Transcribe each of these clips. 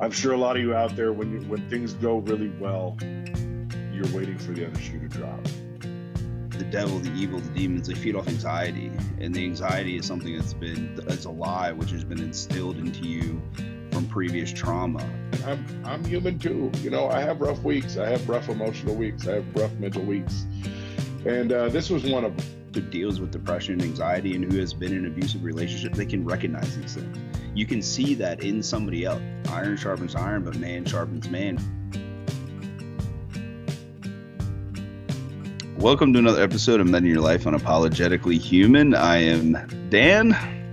I'm sure a lot of you out there, when you, when things go really well, you're waiting for the other shoe to drop. The devil, the evil, the demons, they feed off anxiety. And the anxiety is something that's been, it's a lie, which has been instilled into you from previous trauma. I'm I'm human too. You know, I have rough weeks. I have rough emotional weeks. I have rough mental weeks, and uh, this was one of them. Who deals with depression and anxiety and who has been in abusive relationship, they can recognize these things. You can see that in somebody else. Iron sharpens iron, but man sharpens man. Welcome to another episode of Men in Your Life Unapologetically Human. I am Dan.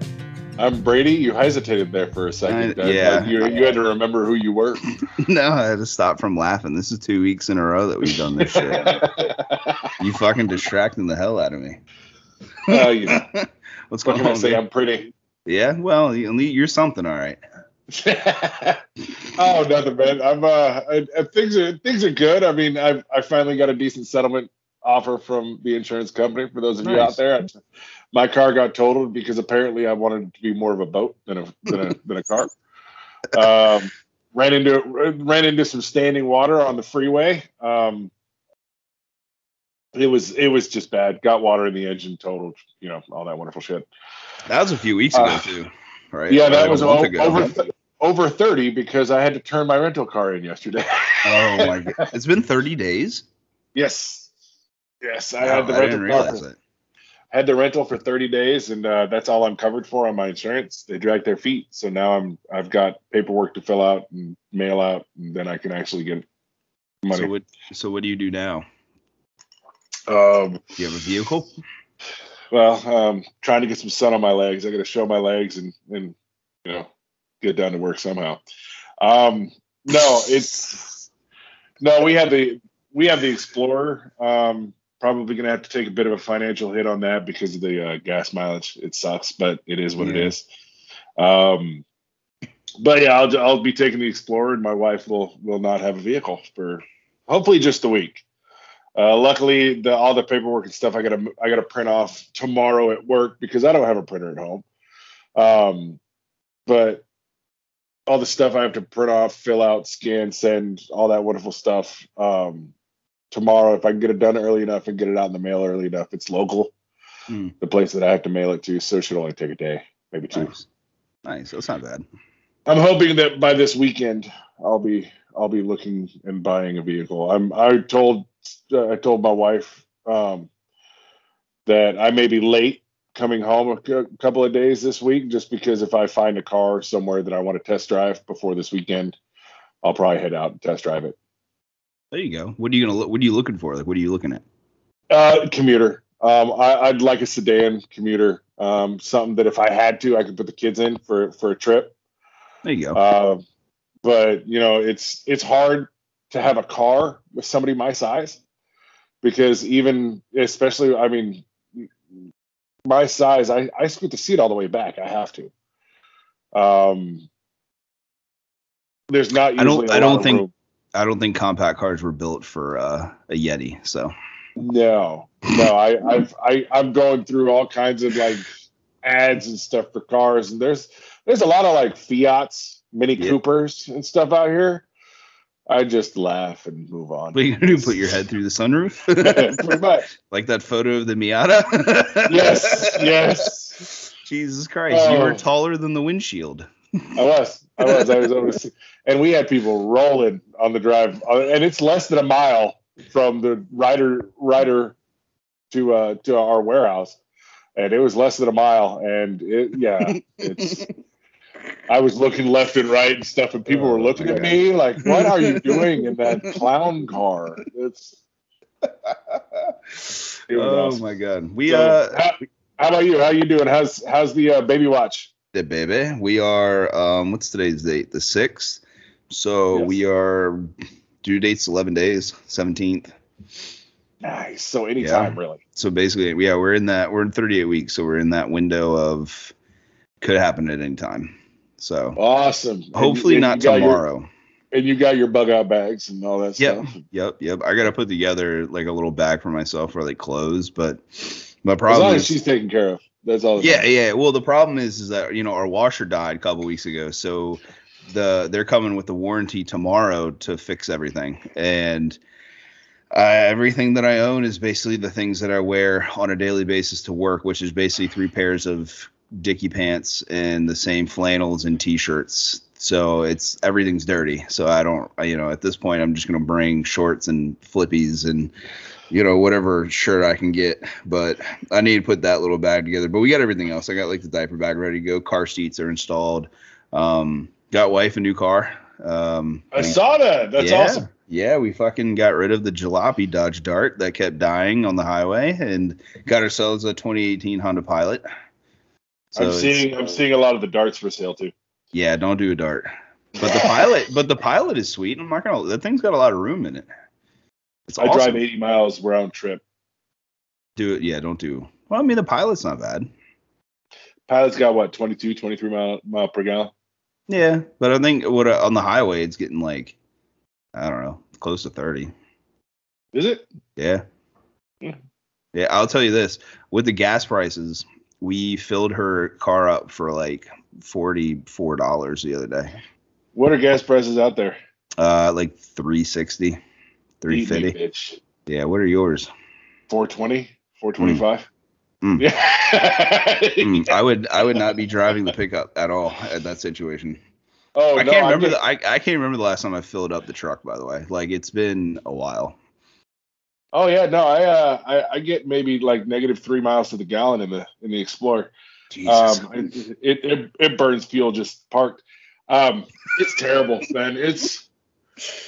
I'm Brady. You hesitated there for a second. I- yeah. Like you, you had to remember who you were. no, I had to stop from laughing. This is two weeks in a row that we've done this shit. you fucking distracting the hell out of me. Uh, you know, What's what going I on? say? dude? I'm pretty. Yeah, well, you- you're something, all right. oh, nothing, man. I'm uh, I, I- things are things are good. I mean, I I finally got a decent settlement offer from the insurance company. For those of you out there, my car got totaled because apparently I wanted it to be more of a boat than a than a than a car. Um, ran into ran into some standing water on the freeway. Um, it was it was just bad. Got water in the engine, totaled. You know all that wonderful shit. That was a few weeks ago, Uh, too, right? Yeah, that Like a was month o- ago. over th- over thirty because I had to turn my rental car in yesterday. Oh my god, it's been 30 days. yes, yes, I Wow, had the I rental didn't realize For, that. had the rental for thirty days, and uh, that's all I'm covered for on my insurance. They dragged their feet, so now I'm I've got paperwork to fill out and mail out, and then I can actually get money. So what? So what do you do now? um, Do you have a vehicle? well, um, trying to get some sun on my legs. I got to show my legs and and you know get down to work somehow. Um, no, it's no. We have the we have the Explorer. Um, probably going to have to take a bit of a financial hit on that because of the uh, gas mileage. It sucks, but it is what it Yeah. is. Um, but yeah, I'll I'll be taking the Explorer, and my wife will will not have a vehicle for hopefully just a week. Uh, luckily, the all the paperwork and stuff I gotta I gotta print off tomorrow at work because I don't have a printer at home. Um, but all the stuff I have to print off, fill out, scan, send, all that wonderful stuff. Um, tomorrow, if I can get it done early enough and get it out in the mail early enough, it's local. Hmm. The place that I have to mail it to, so it should only take a day, maybe two. Nice. Nice. That's not bad. I'm hoping that by this weekend I'll be I'll be looking and buying a vehicle. I'm I told uh, I told my wife um, that I may be late coming home a couple of days this week just because if I find a car somewhere that I want to test drive before this weekend, I'll probably head out and test drive it. There you go. What are you gonna look? What are you looking for? Like, what are you looking at? Uh, commuter. Um, I, I'd like a sedan commuter. Um, something that if I had to, I could put the kids in for for a trip. There you go. Uh, but you know, it's it's hard to have a car with somebody my size because even especially, I mean, my size, I I scoot the seat all the way back. I have to. Um, there's not. I don't- I don't think- room. I don't think compact cars were built for uh, a Yeti. So No, no. I I've I I'm going through all kinds of like ads and stuff for cars, and there's there's a lot of like Fiats, Mini Yeah. Coopers, and stuff out here. I just laugh and move on. what are you gonna do? Put your head through the sunroof? Pretty much. like that photo of the Miata? Yes, yes. Jesus Christ, you were Oh. taller than the windshield. I was. I was. I was see. And we had people rolling on the drive, uh, and it's less than a mile from the rider rider to uh to our warehouse, and it was less than a mile. And it, yeah, it's. I was looking left and right and stuff, and people Oh, were looking my at me like, "What are you doing in that clown car?" It's. It Oh awesome. my god. We So, uh how, how about you? How you doing? How's how's the uh, baby watch? The baby. We are um what's today's date? The sixth. So Yes. we are due date's eleven days, seventeenth. Nice. So anytime, really. So basically, yeah, we're in that we're in thirty eight weeks, so we're in that window of could happen at any time. So Awesome. And hopefully not got your- tomorrow. and you got your bug out bags and all that Yep. stuff. Yep, yep. I gotta put together like a little bag for myself for like clothes, but my problem As long is as she's taken care of. That's all. Yeah, matters. yeah. Well, the problem is, is that you know our washer died a couple weeks ago, so the they're coming with the warranty tomorrow to fix everything, and uh, everything that I own is basically the things that I wear on a daily basis to work, which is basically three pairs of dicky pants and the same flannels and t-shirts. So it's everything's dirty. So I don't, you know, at this point, I'm just gonna bring shorts and flippies and you know whatever shirt I can get. But I need to put that little bag together. But we got everything else. I got like the diaper bag ready to go. Car seats are installed. Um, got wife a new car. Um, I saw that. That's yeah, awesome. Yeah, we fucking got rid of the jalopy Dodge Dart that kept dying on the highway and got ourselves a 2018 Honda Pilot. I'm seeing I'm seeing a lot of the darts for sale too. Yeah, don't do a Dart. But the Pilot, but the Pilot is sweet. I'm not gonna. That thing's got a lot of room in it. It's I awesome. drive 80 miles round trip. Do it. Yeah, don't do. Well, I mean, the Pilot's not bad. Pilot's got what 22, 23 mile mile per gallon. Yeah, but I think what uh, on the highway it's getting like, I don't know, close to 30. Is it? Yeah. Yeah. Yeah, I'll tell you this. With the gas prices, we filled her car up for like forty-four dollars the other day. What are gas prices out there? Uh like 360, Eat 350. bitch. Yeah, what are yours? 420, 425. Mm. Yeah. Mm, I would I would not be driving the pickup at all at that situation. oh, I no, can't I remember the I, I can't remember the last time I filled up the truck by the way. Like it's been a while. Oh yeah, no, I uh I, I get maybe like negative three miles to the gallon in the in the Explorer. Jesus. Um, it, it it it burns fuel just parked. Um, it's terrible, man. It's.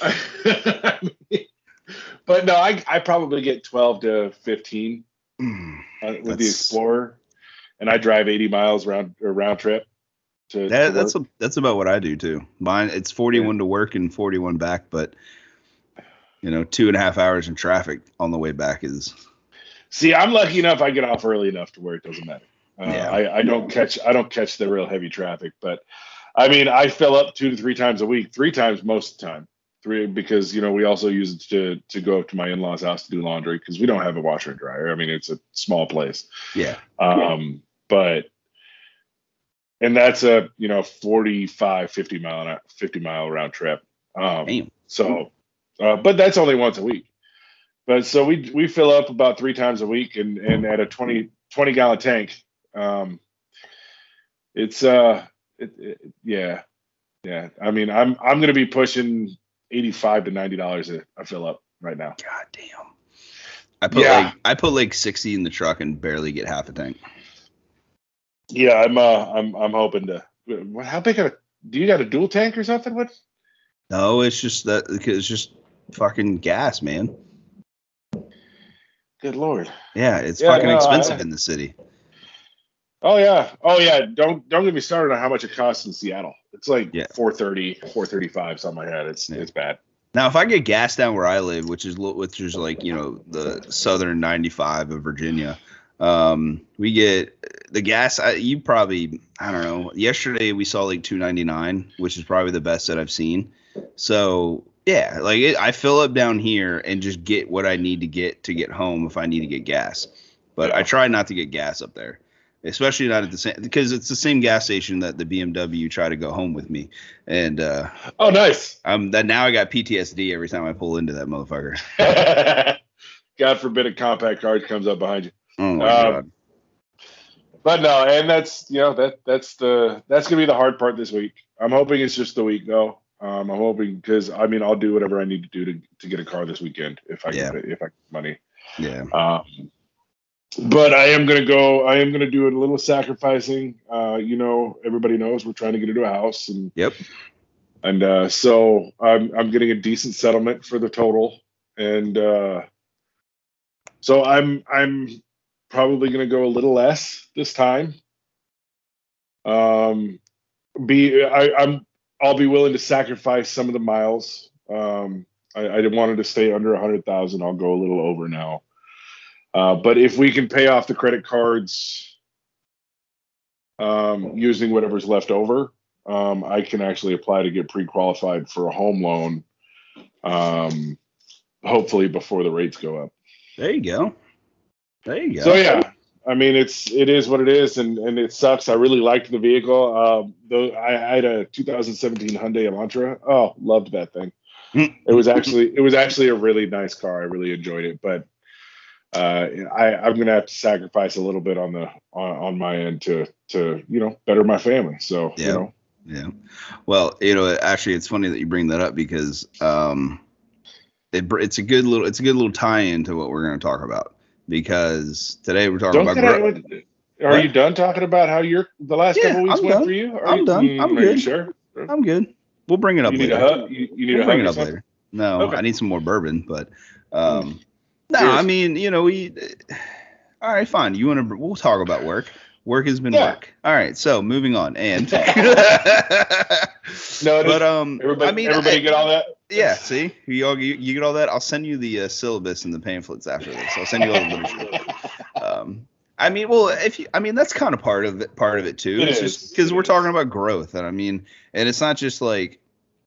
but no, I I probably get twelve to fifteen Mm. uh, with the Explorer, and I drive eighty miles round or round trip. To, That, to that's a, that's about what I do too. Mine it's 41 to work and 41 back, but you know, two and a half hours in traffic on the way back is See, I'm lucky enough. I get off early enough to where it doesn't matter. Uh, Yeah. I, I don't catch I don't catch the real heavy traffic, but I mean I fill up two to three times a week, three times most of the time, three because you know we also use it to to go up to my in laws' house to do laundry because we don't have a washer and dryer. I mean it's a small place, yeah. um, but and that's a you know 45 50 mile an- 50 mile round trip. Um, Damn. so, uh, but that's only once a week. But so we we fill up about three times a week, and and at a 20, 20 gallon tank. Um, it's uh, it, it, yeah, yeah. I mean, I'm I'm gonna be pushing eighty five to ninety dollars a, a fill up right now. God damn. I put Yeah. like I put like 60 in the truck and barely get half a tank. Yeah, I'm uh, I'm I'm hoping to. what- How big of a? Do you got a dual tank or something? What? No, it's just that it's just fucking gas, man. Good lord. Yeah, it's Yeah, fucking no, expensive I- in the city. Oh yeah. Oh yeah. Don't don't get me started on how much it costs in Seattle. It's like Yeah. 430, 435, something like that. It's Yeah. it's bad. Now, if I get gas down where I live, which is which is like you know the southern 95 of Virginia, um, we get the gas. I, you probably I don't know. Yesterday we saw like 2.99, which is probably the best that I've seen. So yeah, like it, I fill up down here and just get what I need to get to get home if I need to get gas. But I try not to get gas up there, especially not at the same because it's the same gas station that the BMW try to go home with me, and uh, Oh nice. um, that now I got PTSD every time I pull into that motherfucker. God forbid a compact car comes up behind you. Oh my Um, god. But no, and that's you know that that's the that's gonna be the hard part this week. I'm hoping it's just the week though. Um, I'm hoping because I mean I'll do whatever I need to do to, to get a car this weekend if I Yeah. can if I get money. Yeah. Um, but I am gonna go. I am gonna do a little sacrificing. Uh, you know, everybody knows we're trying to get into a house, and Yep. and uh, so I'm I'm getting a decent settlement for the total, and uh, so I'm I'm probably gonna go a little less this time. Um, be I, I'm I'll be willing to sacrifice some of the miles. Um, I, I wanted to stay under a hundred thousand. I'll go a little over now. Uh, but if we can pay off the credit cards um, using whatever's left over, um, I can actually apply to get pre-qualified for a home loan. Um, hopefully before the rates go up. There you go. There you go. So yeah, I mean, it's it is what it is, and and it sucks. I really liked the vehicle. Um, though I, I had a 2017 Hyundai Elantra. Oh, loved that thing. Hmm. it was actually it was actually a really nice car. I really enjoyed it, but uh, I I'm gonna have to sacrifice a little bit on the on, on my end to to you know better my family. So Yeah. you know, Yeah. Well, you know, actually, it's funny that you bring that up because um, it, it's a good little it's a good little tie-in to what we're going to talk about because today we're talking don't about. get gro- out- Are you done talking about how your the last Yeah, couple weeks I'm went done. for you? Are I'm you- done. mm, I'm good. Sure. I'm good. We'll bring it up You need later. a hug. You, you need we'll a bring hug it up something? later. No, Okay. I need some more bourbon, but um, no. I mean, you know, we. All right, fine. You want to? We'll talk about work. Work has been Yeah. work. All right, so moving on, and No, but um, Everybody, I mean, everybody I- get all that? Yeah, see, you all you, you get all that. I'll send you the uh, syllabus and the pamphlets after this. I'll send you all the literature. Um, I mean, well, if you, I mean, that's kind of part of it. Part of it too. It it's is. just because we're talking about growth, and I mean, and it's not just like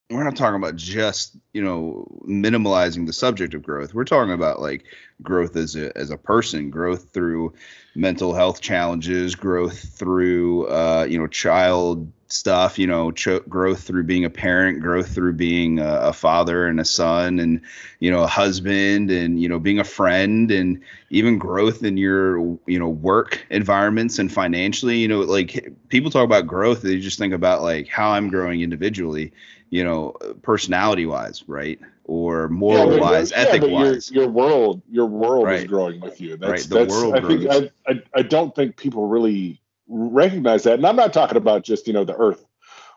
we're not talking about just you know minimalizing the subject of growth. We're talking about like growth as a as a person, growth through mental health challenges, growth through uh, you know child stuff, you know, ch- growth through being a parent, growth through being a, a father and a son, and you know a husband, and you know being a friend, and even growth in your you know work environments and financially. You know, like people talk about growth, they just think about like how I'm growing individually, you know, personality wise, right, or moral but- wise, yeah, ethic but your- wise. Your, world, your world is growing with you. That's, Right, the that's, world I think grows. I, I, I don't think people really recognize that. And I'm not talking about just, you know, the earth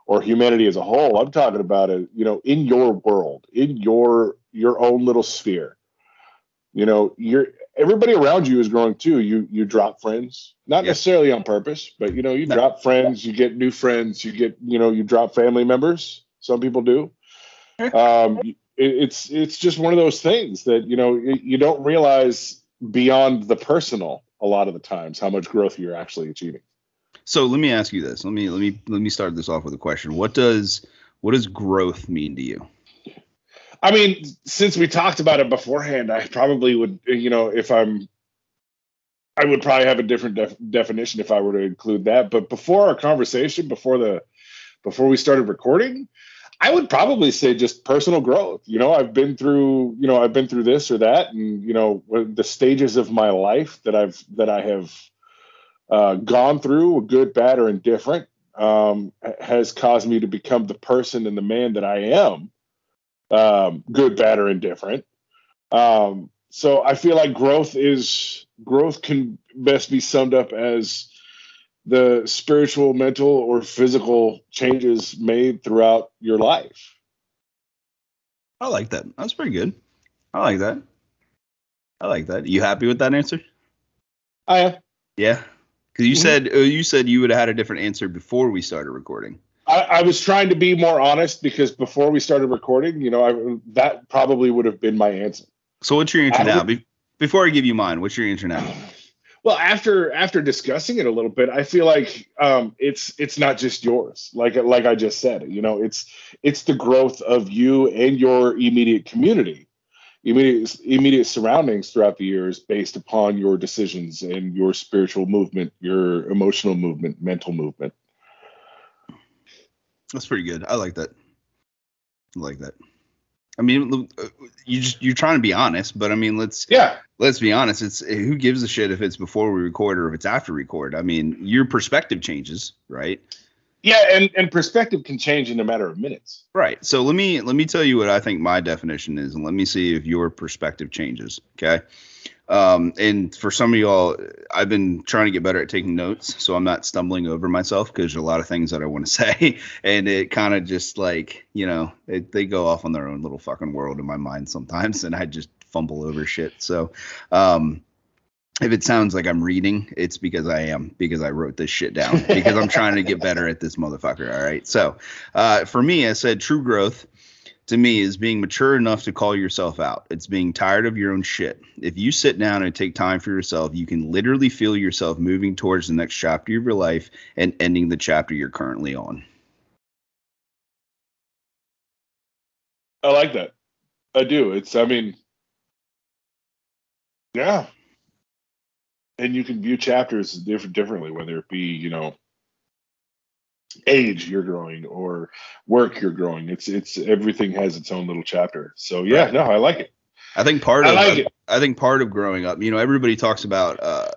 or humanity as a whole. I'm talking about it, you know, in your world, in your your own little sphere. You know, you're everybody around you is growing too. You you drop friends, not Yeah. necessarily on purpose, but you know, you No. drop friends, you get new friends, you get, you know, you drop family members. Some people do. Um, it, it's it's just one of those things that you know you, you don't realize beyond the personal a lot of the times how much growth you're actually achieving. So let me ask you this. Let me let me let me start this off with a question. What does what does growth mean to you? I mean, since we talked about it beforehand, I probably would, you know, if I'm, I would probably have a different def- definition if I were to include that. But before our conversation, before the, before we started recording, I would probably say just personal growth. You know, I've been through, you know, I've been through this or that, and you know, the stages of my life that I've that I have uh, gone through, good, bad, or indifferent, um, has caused me to become the person and the man that I am um, good, bad, or indifferent. Um, so I feel like growth is growth can best be summed up as the spiritual, mental, or physical changes made throughout your life. I like that. That's pretty good. I like that. I like that. You happy with that answer? I am. Yeah. Because you Mhm. said uh, you said you would have had a different answer before we started recording. I, I was trying to be more honest because before we started recording, you know, I, that probably would have been my answer. So what's your answer I now? would- Be- before I give you mine, what's your answer now? Well, after after discussing it a little bit, I feel like um, it's it's not just yours. Like like I just said, you know, it's it's the growth of you and your immediate community, immediate immediate surroundings throughout the years, based upon your decisions and your spiritual movement, your emotional movement, mental movement. That's pretty good. I like that. I like that. I mean, uh, you just you're trying to be honest, but I mean, let's Yeah, let's be honest. It's who gives a shit if it's before we record or if it's after record. I mean, your perspective changes, right? yeah, and and perspective can change in a matter of minutes. Right. So let me let me tell you what I think my definition is, and let me see if your perspective changes. Okay. Um, and for some of y'all, I've been trying to get better at taking notes, so I'm not stumbling over myself because there's a lot of things that I want to say, and it kind of just like you know it, they go off on their own little fucking world in my mind sometimes, and I just fumble over shit. So, um, if it sounds like I'm reading, it's because I am because I wrote this shit down because I'm trying to get better at this motherfucker. All right. So, uh, for me, I said true growth to me is being mature enough to call yourself out. It's being tired of your own shit. If you sit down and take time for yourself, you can literally feel yourself moving towards the next chapter of your life and ending the chapter you're currently on. I like that. I do. It's. I mean, yeah. and you can view chapters different differently, whether it be you know age you're growing or work you're growing. It's it's everything has its own little chapter. So yeah, right. no, I like it. I think part I of like I, I think part of growing up, you know, everybody talks about uh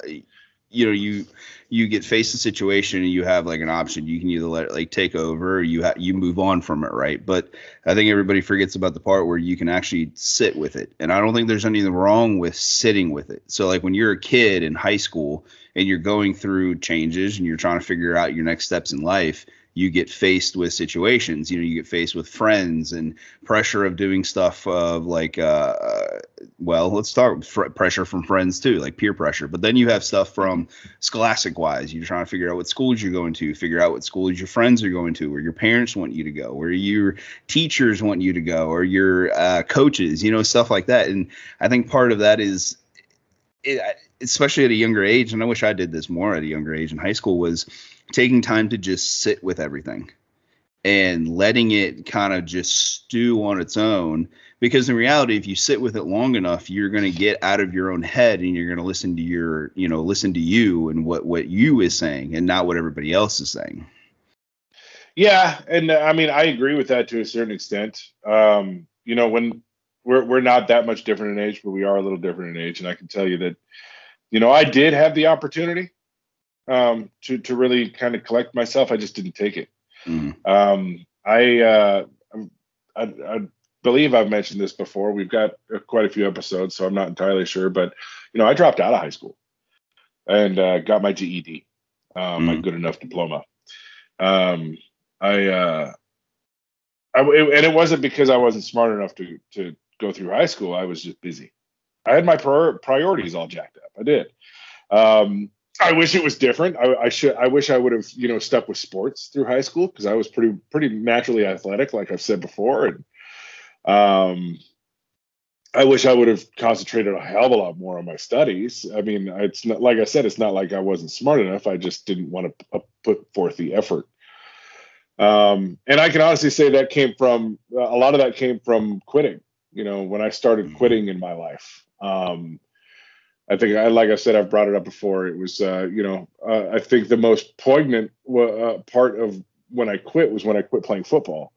you know, you you get faced a situation and you have like an option. You can either let it like take over or you ha- you move on from it, right? But I think everybody forgets about the part where you can actually sit with it. And I don't think there's anything wrong with sitting with it. So like when you're a kid in high school and you're going through changes and you're trying to figure out your next steps in life, you get faced with situations. You know you get faced with friends and pressure of doing stuff of like uh, uh well let's start with fr- pressure from friends too like peer pressure. But then you have stuff from scholastic wise. You're trying to figure out what schools you're going to figure out what schools your friends are going to where your parents want you to go where your teachers want you to go or your uh, coaches you know stuff like that. And i think part of that is it, especially at a younger age and i wish i did this more at a younger age in high school was taking time to just sit with everything and letting it kind of just stew on its own. Because in reality if you sit with it long enough you're going to get out of your own head and you're going to listen to your you know listen to you and what what you is saying and not what everybody else is saying. Yeah and i mean i agree with that to a certain extent. Um you know when we're we're not that much different in age but we are a little different in age and i can tell you that you know i did have the opportunity um, to to really kind of collect myself. I just didn't take it. Mm. Um, I, uh, I, I believe I've mentioned this before. We've got uh, quite a few episodes, so I'm not entirely sure. But you know, I dropped out of high school and uh, got my GED, um, mm. my good enough diploma. Um, I, uh, I it, and it wasn't because I wasn't smart enough to to go through high school. I was just busy. I had my prior, priorities all jacked up. I did. Um, I wish it was different. I, I, should. I wish I would have, you know, stuck with sports through high school because I was pretty, pretty naturally athletic, like I've said before. And um, I wish I would have concentrated a hell of a lot more on my studies. I mean, it's not like I said, it's not like I wasn't smart enough. I just didn't want to put forth the effort. Um, and I can honestly say that came from a lot of that came from quitting. You know, when I started mm-hmm. quitting in my life. Um, I think, I, like I said, I've brought it up before. It was, uh, you know, uh, I think the most poignant uh, part of when I quit was when I quit playing football,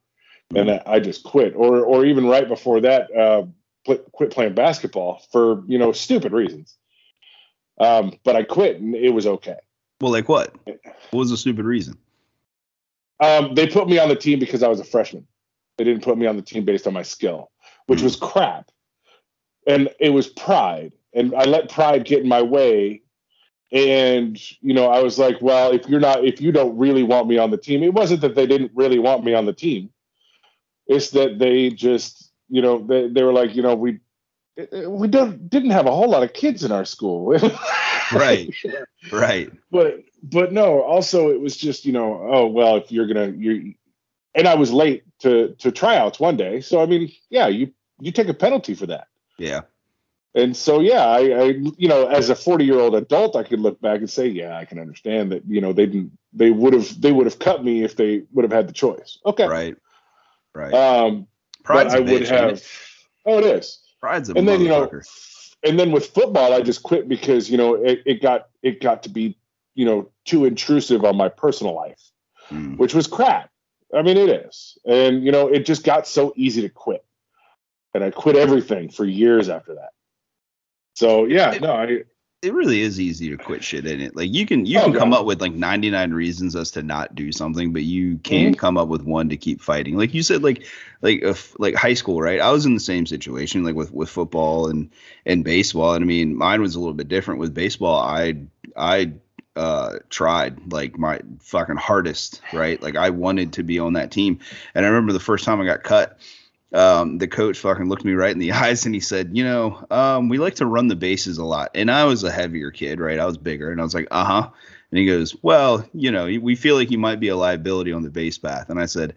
mm-hmm. and I just quit. Or, or even right before that, uh, quit playing basketball for you know stupid reasons. Um, but I quit, and it was okay. Well, like what? What was the stupid reason? Um, they put me on the team because I was a freshman. They didn't put me on the team based on my skill, which mm-hmm. was crap. And it was pride and I let pride get in my way. And you know, I was like, well, if you're not, if you don't really want me on the team, it wasn't that they didn't really want me on the team. It's that they just, you know, they, they were like, you know, we we don't didn't have a whole lot of kids in our school. right, right. But but no, also it was just, you know, oh well, if you're gonna you, and I was late to to tryouts one day, so I mean, yeah, you you take a penalty for that. Yeah. And so yeah I, I, you know as a 40 year old adult i could look back and say yeah i can understand that you know they didn't they would have they would have cut me if they would have had the choice. Okay. Right. Right. Um Pride's but i would have oh it is. Pride's a and then you know and then with football i just quit because you know it, it got it got to be you know too intrusive on my personal life mm. which was crap. I mean it is. And you know it just got so easy to quit and i quit everything for years after that so yeah, it, no, I. It really is easy to quit shit in it. Like you can you oh, can come up with like 99 reasons as to not do something, but you can't mm-hmm. come up with one to keep fighting. Like you said, like like if like high school, right? I was in the same situation, like with with football and and baseball. And I mean, mine was a little bit different with baseball. I I uh tried like my fucking hardest, right? Like I wanted to be on that team. And I remember the first time I got cut um, the coach fucking looked me right in the eyes and he said, you know, um, we like to run the bases a lot. And I was a heavier kid, right? I was bigger. And I was like, uh huh. And he goes, well, you know, we feel like you might be a liability on the base path. And I said,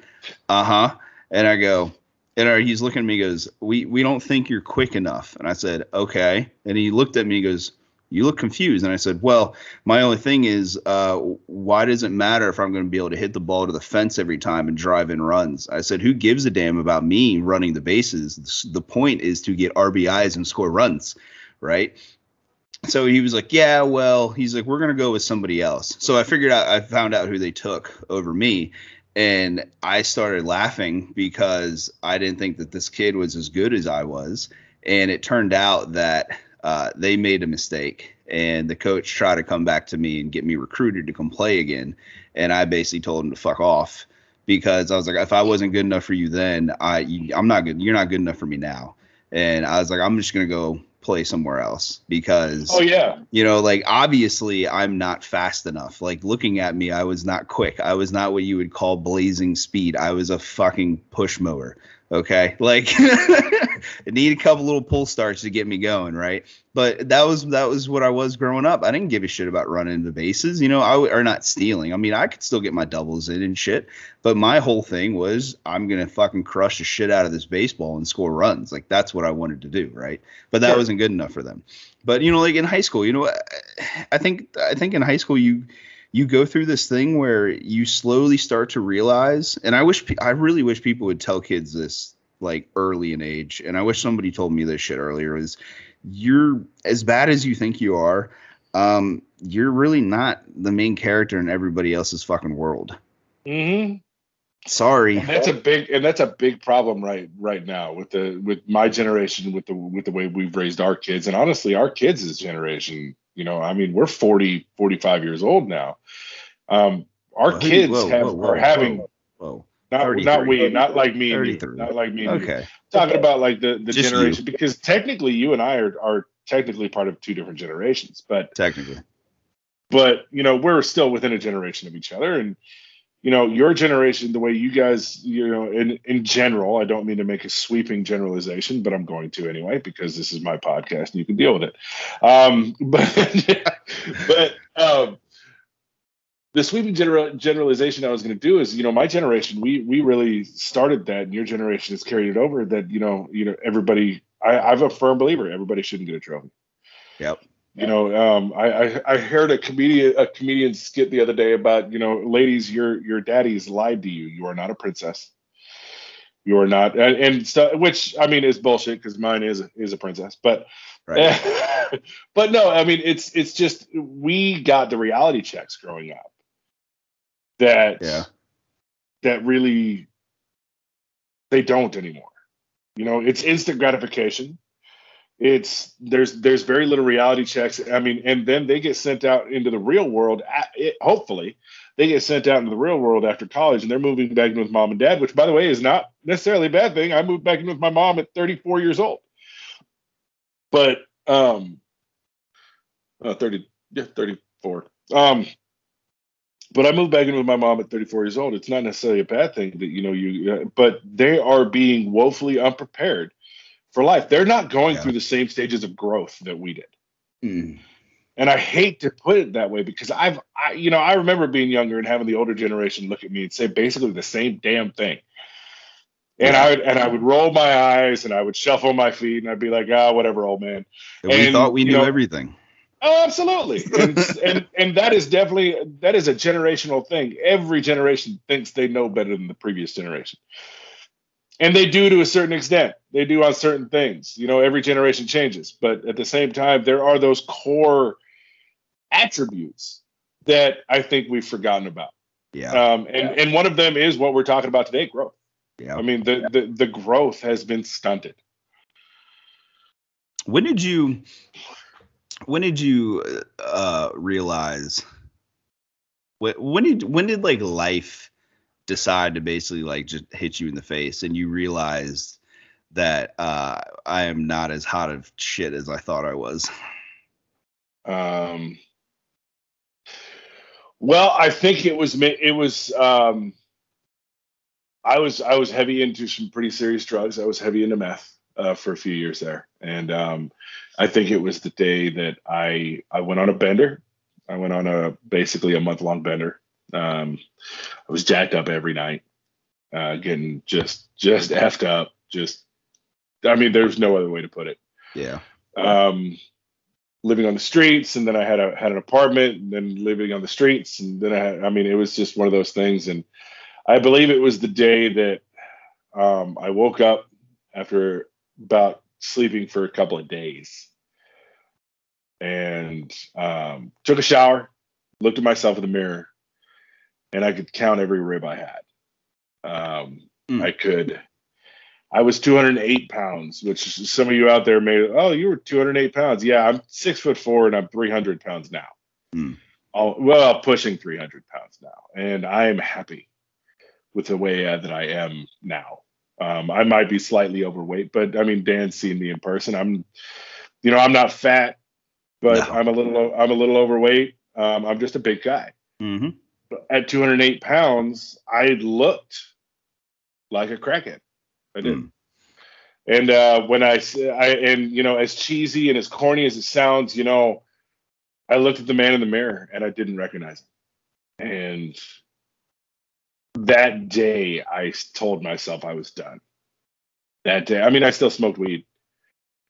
uh huh. And I go, and he's looking at me, goes, we, we don't think you're quick enough. And I said, okay. And he looked at me, he goes, you look confused. And I said, well, my only thing is, uh, why does it matter if I'm going to be able to hit the ball to the fence every time and drive in runs? I said, who gives a damn about me running the bases? The point is to get RBIs and score runs, right? so he was like, yeah, well, he's like, we're gonna go with somebody else. So I figured out, I found out who they took over me, and I started laughing because I didn't think that this kid was as good as I was, and it turned out that uh, they made a mistake, and the coach tried to come back to me and get me recruited to come play again, and I basically told him to fuck off because I was like, if I wasn't good enough for you then, I I'm not good. You're not good enough for me now. And I was like, I'm just gonna go play somewhere else because oh yeah you know like obviously i'm not fast enough like looking at me i was not quick i was not what you would call blazing speed i was a fucking push mower okay? Like it needed a couple little pull starts to get me going right? But that was that was what i was growing up. I didn't give a shit about running the bases you know? I or not stealing. I mean i could still get my doubles in and shit but my whole thing was i'm gonna fucking crush the shit out of this baseball and score runs. Like that's what i wanted to do right? But that sure. wasn't good enough for them. But you know like in high school you know i think i think in high school you you go through this thing where you slowly start to realize and i wish i really wish people would tell kids this like early in age and i wish somebody told me this shit earlier is you're as bad as you think you are um you're really not the main character in everybody else's fucking world. Mm-hmm. Sorry. And that's a big and that's a big problem right right now with the with my generation with the with the way we've raised our kids. And honestly our kids' generation you know, I mean, we're 40, 45 years old now. Um, our well, kids whoa, have whoa, whoa, are having whoa, not not we, not like me, not like me. Okay, talking about like the the Just generation you. because technically you and I are are technically part of two different generations, but technically, but you know we're still within a generation of each other, and you know, your generation, the way you guys, you know, in in general, I don't mean to make a sweeping generalization, but I'm going to anyway because this is my podcast and you can deal with it. Um, but but um, the sweeping general, generalization I was going to do is, you know, my generation, we we really started that, and your generation has carried it over. That you know, you know, everybody. I, I'm a firm believer. Everybody shouldn't get a trophy. Yep. You know, um, I, I, I heard a comedian a comedian skit the other day about you know, ladies, your your daddies lied to you. You are not a princess. You are not, and, and so, which I mean is bullshit because mine is is a princess. But right. but no, I mean it's it's just we got the reality checks growing up that yeah that really they don't anymore. You know, it's instant gratification it's there's there's very little reality checks. I mean and then they get sent out into the real world. It, hopefully they get sent out into the real world after college and they're moving back in with mom and dad which by the way is not necessarily a bad thing. I moved back in with my mom at 34 years old. But um uh, 30 yeah 34 um but I moved back in with my mom at 34 years old. It's not necessarily a bad thing that you know you, uh, but they are being woefully unprepared for life. They're not going yeah. through the same stages of growth that we did. Mm. And I hate to put it that way because I've, I, you know, I remember being younger and having the older generation look at me and say basically the same damn thing. And yeah. I would, and I would roll my eyes and I would shuffle my feet and I'd be like, ah, whatever, old man. And, and we thought we knew know, everything. Oh, absolutely. And, and and that is definitely that is a generational thing. Every generation thinks they know better than the previous generation and they do to a certain extent. They do on certain things. You know every generation changes. But at the same time there are those core attributes that i think we've forgotten about. Yeah. Um, and yeah. and one of them is what we're talking about today growth. Yeah. I mean the, the the growth has been stunted. When did you when did you uh realize when, when did when did like life decide to basically like just hit you in the face and you realize that uh, I am not as hot of shit as I thought I was? Um, well, I think it was it was um, I was I was heavy into some pretty serious drugs. I was heavy into meth uh, for a few years there, and um, I think it was the day that I I went on a bender. I went on a basically a month long bender, um, I was jacked up every night, uh, getting just just effed up. Just, I mean, there's no other way to put it. Yeah. Um, living on the streets, and then I had a had an apartment, and then living on the streets, and then I had, I mean, it was just one of those things. And I believe it was the day that um, I woke up after about sleeping for a couple of days and um, took a shower, looked at myself in the mirror, and I could count every rib I had. Um, mm. I could. I was 208 pounds, which some of you out there may, oh, you were 208 pounds. Yeah, I'm six foot four and I'm 300 pounds now. Mm. well, pushing 300 pounds now, and I am happy with the way uh, that I am now. Um, I might be slightly overweight, but I mean, Dan's seen me in person. I'm, you know, I'm not fat, but no. I'm a little, I'm a little overweight. Um, I'm just a big guy. Mm-hmm. At 208 pounds, I looked like a crackhead. I did. Mm. And uh, when I, I, and you know, as cheesy and as corny as it sounds, you know, I looked at the man in the mirror and I didn't recognize him. And that day I told myself I was done. That day, I mean, I still smoked weed,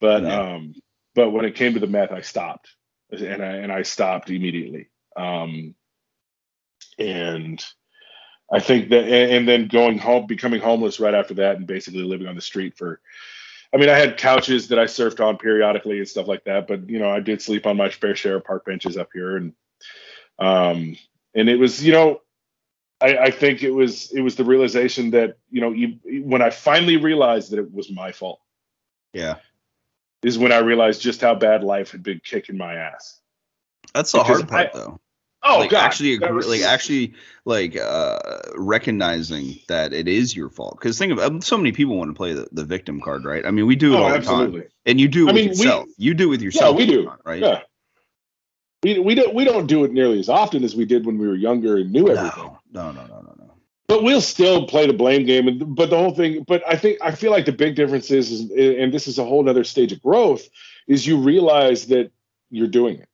but yeah. um, but when it came to the meth, I stopped, and I and I stopped immediately. Um, and I think that, and then going home, becoming homeless right after that, and basically living on the street for. I mean, I had couches that I surfed on periodically and stuff like that, but you know, I did sleep on my fair share of park benches up here, and um, and it was, you know, I, I, think it was it was the realization that you know you, when I finally realized that it was my fault. Yeah, is when I realized just how bad life had been kicking my ass. That's the hard part, I, though. Oh like, God! Actually, agree, was... like actually, like uh, recognizing that it is your fault. Because think of um, so many people want to play the, the victim card, right? I mean, we do it oh, all absolutely. the time, and you do it I with mean, yourself. We, you do it with yourself. Yeah, we do. Time, right? Yeah. We, we don't we don't do it nearly as often as we did when we were younger and knew everything. No, no, no, no, no. But we'll still play the blame game. And but the whole thing. But I think I feel like the big difference is, is and this is a whole other stage of growth, is you realize that you're doing it.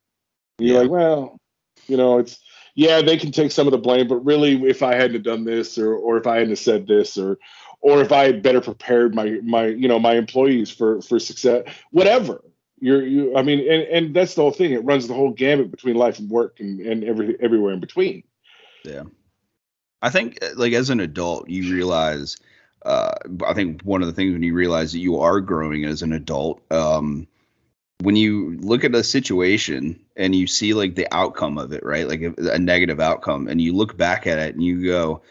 And you're yeah. like, well, you know, it's yeah, they can take some of the blame, but really, if I hadn't done this, or or if I hadn't said this, or or if I had better prepared my my you know my employees for for success, whatever. You're you. I mean, and and that's the whole thing. It runs the whole gamut between life and work, and and every everywhere in between. Yeah. I think uh, like as an adult, you realize. Uh, I think one of the things when you realize that you are growing as an adult, um, when you look at a situation and you see like the outcome of it, right? Like a, a, negative outcome, and you look back at it and you go,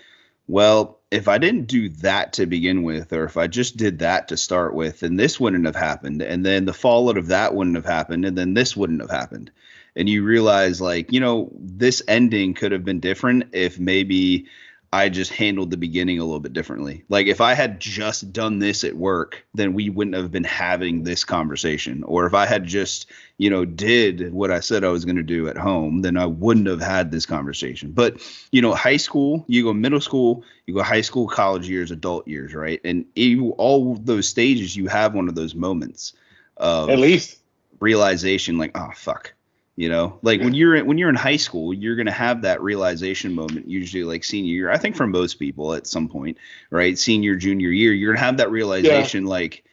well, if I didn't do that to begin with, or if I just did that to start with, then this wouldn't have happened. And then the fallout of that wouldn't have happened. And then this wouldn't have happened. And you realize, like, you know, this ending could have been different if maybe I just handled the beginning a little bit differently. Like if I had just done this at work, then we wouldn't have been having this conversation. Or if I had just, you know, did what I said I was going to do at home, then I wouldn't have had this conversation. But, you know, high school, you go middle school, you go high school, college years, adult years, right? And you, all those stages, you have one of those moments of at least realization like, oh, fuck you know? Like when you're when you're in high school you're going to have that realization moment usually like senior year i think for most people at some point right? Senior junior year you're going to have that realization yeah. like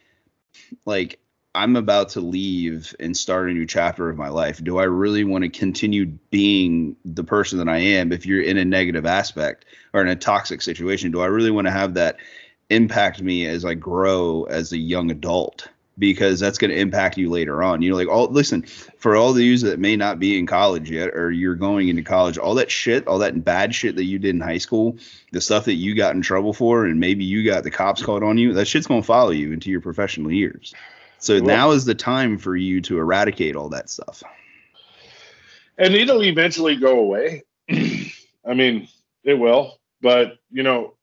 like i'm about to leave and start a new chapter of my life. Do i really want to continue being the person that i am if you're in a negative aspect or in a toxic situation? Do i really want to have that impact me as i grow as a young adult because that's going to impact you later on. You know, like all listen for all the you that may not be in college yet, or you're going into college, all that shit, all that bad shit that you did in high school, the stuff that you got in trouble for, and maybe you got the cops called on you, that shit's going to follow you into your professional years. So now is the time for you to eradicate all that stuff. And it'll eventually go away. I mean, it will, but you know,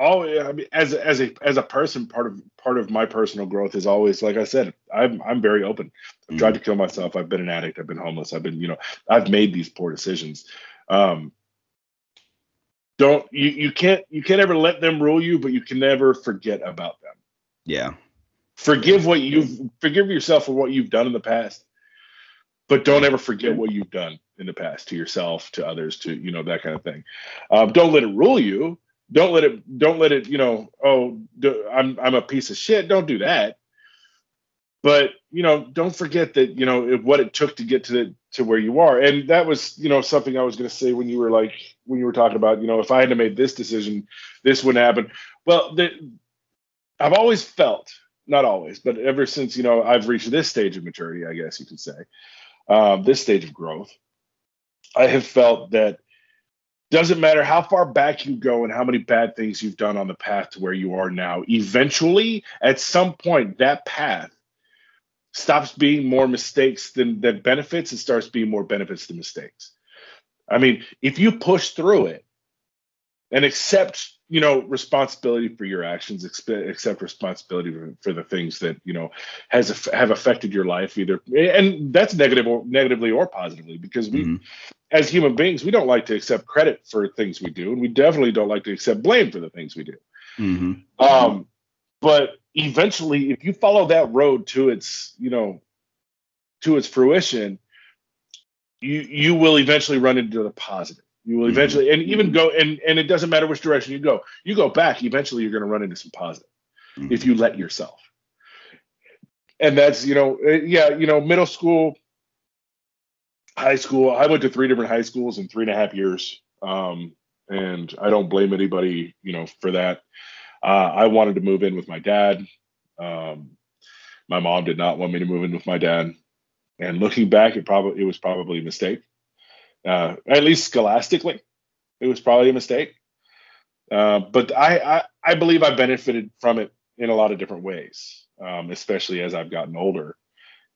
all I mean, as as a as a person, part of part of my personal growth is always, like I said, I'm I'm very open. I've tried to kill myself. I've been an addict. I've been homeless. I've been, you know, I've made these poor decisions. Um, don't you you can't you can't ever let them rule you, but you can never forget about them. Yeah. Forgive what you've forgive yourself for what you've done in the past, but don't ever forget what you've done in the past to yourself, to others, to you know that kind of thing. Um, don't let it rule you don't let it don't let it you know oh i'm i'm a piece of shit. Don't do that. But you know don't forget that you know what it took to get to the to where you are. And that was you know something i was going to say when you were like when you were talking about you know if i had made this decision this wouldn't happen. Well the, i've always felt not always but ever since you know i've reached this stage of maturity i guess you could say um, this stage of growth, I have felt that doesn't matter how far back you go and how many bad things you've done on the path to where you are now, eventually, at some point, that path stops being more mistakes than, than benefits and starts being more benefits than mistakes. I mean, if you push through it and accept you know responsibility for your actions accept responsibility for, the things that you know has have affected your life either and that's negative or negatively or positively because we mm-hmm. as human beings we don't like to accept credit for things we do and we definitely don't like to accept blame for the things we do mm-hmm. um, but eventually if you follow that road to its you know to its fruition you you will eventually run into the positive you will eventually, and even go, and and it doesn't matter which direction you go. You go back. Eventually, you're going to run into some positive mm-hmm. if you let yourself. And that's you know, uh, yeah, you know, middle school, high school. I went to three different high schools in three and a half years, um, and I don't blame anybody, you know, for that. Uh, I wanted to move in with my dad. Um, my mom did not want me to move in with my dad. And looking back, it probably it was probably a mistake uh, at least scholastically, it was probably a mistake. Uh, but I, I, I believe I benefited from it in a lot of different ways, um, especially as I've gotten older.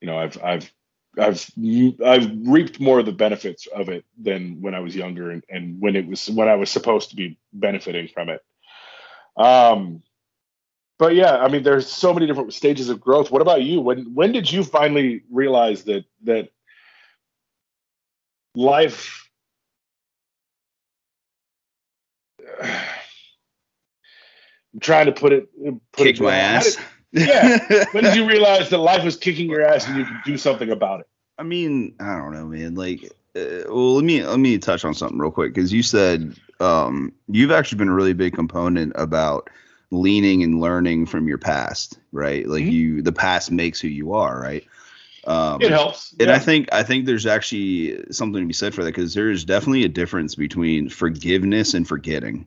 You know, I've I've I've I've reaped more of the benefits of it than when I was younger and, and when it was when I was supposed to be benefiting from it. Um, but yeah, I mean, there's so many different stages of growth. What about you? When when did you finally realize that that life I'm trying to put it put kick it my ass. Did, yeah. when did you realize that life was kicking your ass and you could do something about it? I mean, I don't know, man. Like, uh, well, let me let me touch on something real quick because you said um, you've actually been a really big component about leaning and learning from your past, right? Like mm-hmm. you, the past makes who you are, right? Um, it helps, and I think I think there's actually something to be said for that because there is definitely a difference between forgiveness and forgetting.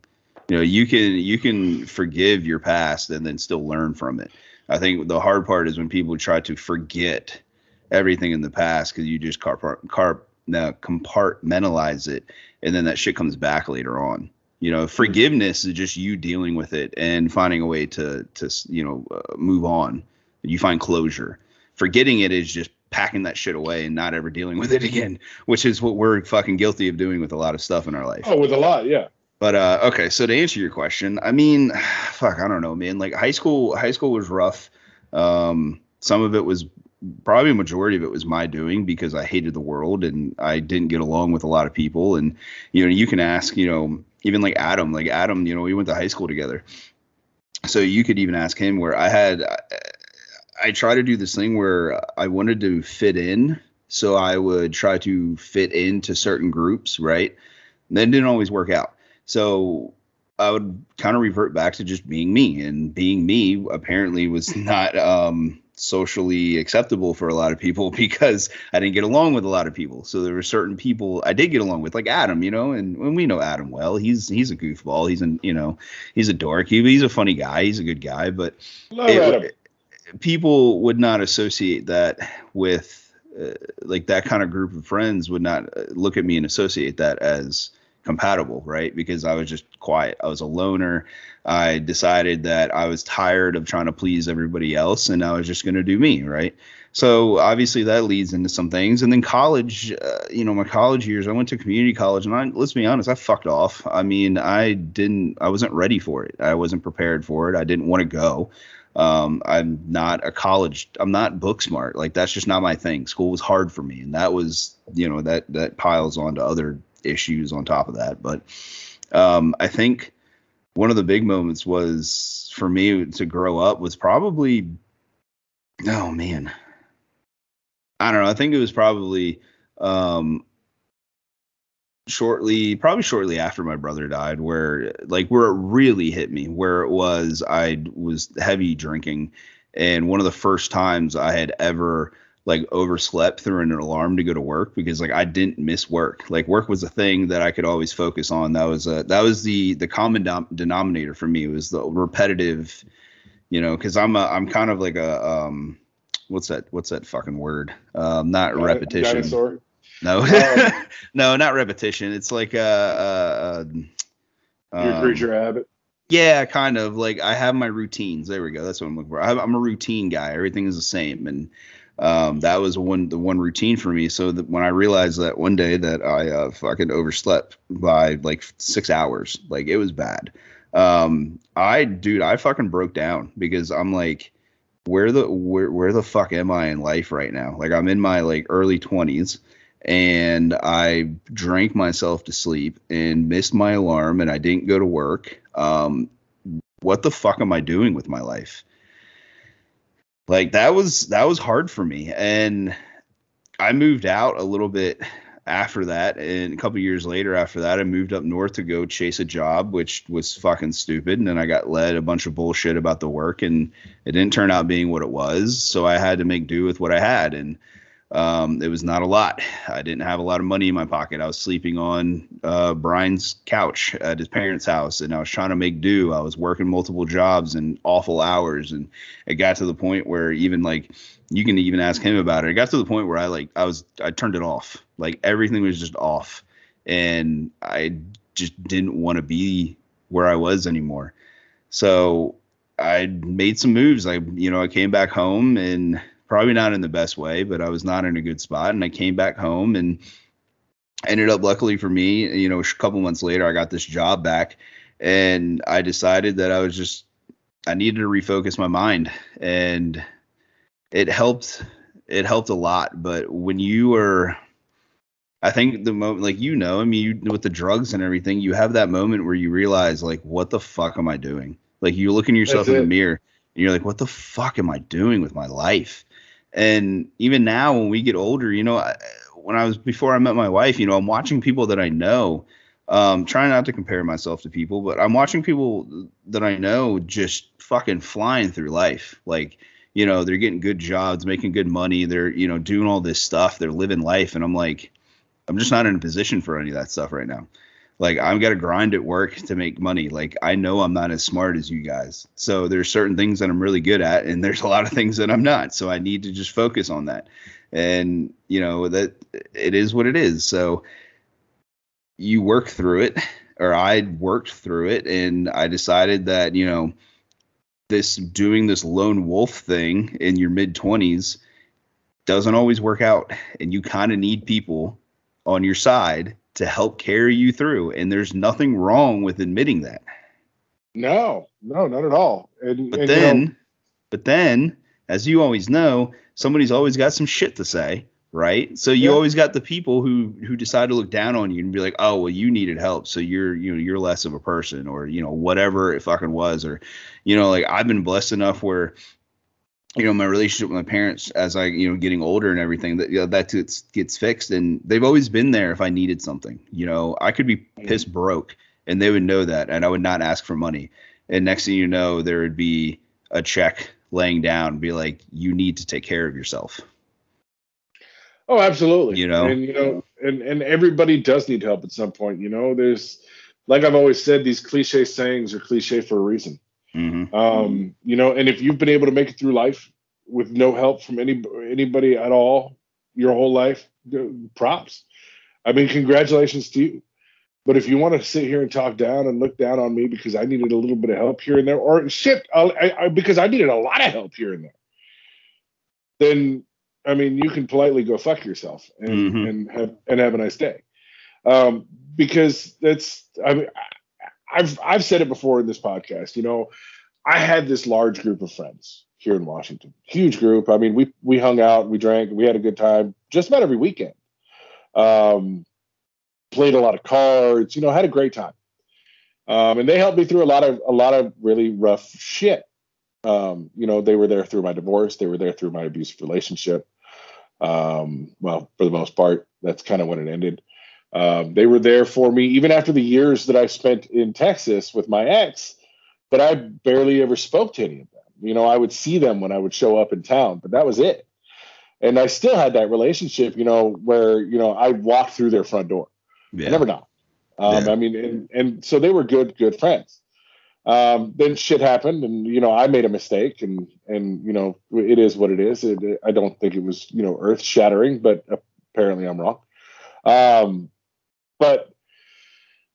You know, you can you can forgive your past and then still learn from it. I think the hard part is when people try to forget everything in the past because you just carp, carp, now compartmentalize it, and then that shit comes back later on. You know, forgiveness is just you dealing with it and finding a way to to you know uh, move on. You find closure forgetting it is just packing that shit away and not ever dealing with it again, which is what we're fucking guilty of doing with a lot of stuff in our life. Oh, with a lot, yeah. But uh, okay, so to answer your question, I mean, fuck, I don't know, man. Like high school, high school was rough. Um, some of it was probably a majority of it was my doing because I hated the world and I didn't get along with a lot of people. And you know, you can ask, you know, even like Adam, like Adam, you know, we went to high school together. So you could even ask him where I had I try to do this thing where I wanted to fit in, so I would try to fit into certain groups, right? And that didn't always work out. So I would kind of revert back to just being me, and being me apparently was not um, socially acceptable for a lot of people because I didn't get along with a lot of people. So there were certain people I did get along with, like Adam, you know, and, and we know Adam well. He's he's a goofball. He's an you know he's a dork. He, he's a funny guy. He's a good guy, but it, people would not associate that with uh, like that kind of group of friends would not uh, look at me and associate that as compatible, right? Because I was just quiet. I was a loner. I decided that I was tired of trying to please everybody else and I was just going to do me, right? So obviously that leads into some things. And then college, uh, you know, my college years, I went to community college and I, let's be honest, I fucked off. I mean, I didn't, I wasn't ready for it. I wasn't prepared for it. I didn't want to go. Um, I'm not a college. I'm not book smart. Like that's just not my thing. School was hard for me, and that was you know that that piles onto other issues on top of that. But um, I think one of the big moments was for me to grow up was probably oh man i don't know i think it was probably um shortly probably shortly after my brother died where like where it really hit me where it was i was heavy drinking and one of the first times i had ever like overslept through an alarm to go to work because like i didn't miss work like work was a thing that i could always focus on that was a that was the the common dom- denominator for me it was the repetitive you know because i'm a i'm kind of like a um what's that? What's that fucking word? Um, not repetition. Dinosaur. No, Um, no, not repetition. It's like uh, uh, uh Your um, creature habit. Yeah, kind of. Like I have my routines. There we go. That's what I'm looking for. I I'm a routine guy. Everything is the same, and um, that was one the one routine for me. So that when I realized that one day that I uh, fucking overslept by like six hours, like it was bad. Um, I dude, I fucking broke down because I'm like, where the where where the fuck am I in life right now? Like I'm in my like early twenties and I drank myself to sleep and missed my alarm and I didn't go to work. Um, what the fuck am I doing with my life? Like that was that was hard for me, and I moved out a little bit after that, and a couple years later after that, I moved up north to go chase a job, which was fucking stupid, and then I got led a bunch of bullshit about the work, and it didn't turn out being what it was, so I had to make do with what I had, and um, it was not a lot. I didn't have a lot of money in my pocket. I was sleeping on uh, Brian's couch at his parents' house, and I was trying to make do. I was working multiple jobs and awful hours, and it got to the point where even like you can even ask him about it. It got to the point where I like I was I turned it off. Like everything was just off, and I just didn't want to be where I was anymore. So I made some moves. I you know I came back home and probably not in the best way, but I was not in a good spot. And I came back home and ended up, luckily for me, you know, a couple months later, I got this job back and I decided that I was just, I needed to refocus my mind and it helped, it helped a lot. But when you are, I think the moment, like, you know, I mean, you, with the drugs and everything, you have that moment where you realize, like, what the fuck am I doing? Like, you look in yourself That's in the mirror and you're like, what the fuck am I doing with my life? And even now, when we get older, you know, I, when I was before I met my wife, you know, I'm watching people that I know, um, trying not to compare myself to people, but I'm watching people that I know just fucking flying through life. Like, you know, they're getting good jobs, making good money, they're, you know, doing all this stuff, they're living life. And I'm like, I'm just not in a position for any of that stuff right now. Like I've got to grind at work to make money. Like I know I'm not as smart as you guys. So there's certain things that I'm really good at and there's a lot of things that I'm not. So I need to just focus on that. And you know that it is what it is. So you work through it or I worked through it and I decided that, you know, this doing this lone wolf thing in your mid 20s doesn't always work out and you kind of need people on your side to help carry you through and there's nothing wrong with admitting that No, no, not at all. And, but and, you then know, but then as you always know somebody's always got some shit to say right so you Yeah. always got the people who who decide to look down on you and be like oh well you needed help so you're you know you're less of a person or you know whatever it fucking was or you know like i've been blessed enough where you know my relationship with my parents as i you know getting older and everything that you know, that gets gets fixed and they've always been there if i needed something you know i could be mm-hmm. pissed broke and they would know that and i would not ask for money and next thing you know there would be a check laying down be like you need to take care of yourself oh, absolutely. You know? and you know, and and everybody does need help at some point. You know, there's like I've always said, these cliche sayings are cliche for a reason. Hmm Um, you know, and if you've been able to make it through life with no help from any anybody at all your whole life, props. I mean, congratulations to you. But if you want to sit here and talk down and look down on me because I needed a little bit of help here and there, or shit, I, I, because I needed a lot of help here and there, then I mean, you can politely go fuck yourself and Mhm. and have and have a nice day. Um, because that's I mean, I- I've I've said it before in this podcast. You know, I had this large group of friends here in Washington, huge group. I mean, we we hung out, we drank, we had a good time just about every weekend. Um, played a lot of cards, you know, had a great time. Um, and they helped me through a lot of a lot of really rough shit. Um, you know, they were there through my divorce, they were there through my abusive relationship. Um, well, for the most part, that's kind of when it ended. Um, they were there for me even after the years that I spent in Texas with my ex, but I barely ever spoke to any of them. You know, I would see them when I would show up in town, but that was it. And I still had that relationship, you know, where, you know, I walked through their front door. yeah I never not. Um, Yeah. I mean, and, and so they were good, good friends. Um, then shit happened, and you know I made a mistake, and and you know it is what it is. It, I don't think it was you know earth shattering, but apparently I'm wrong. Um, but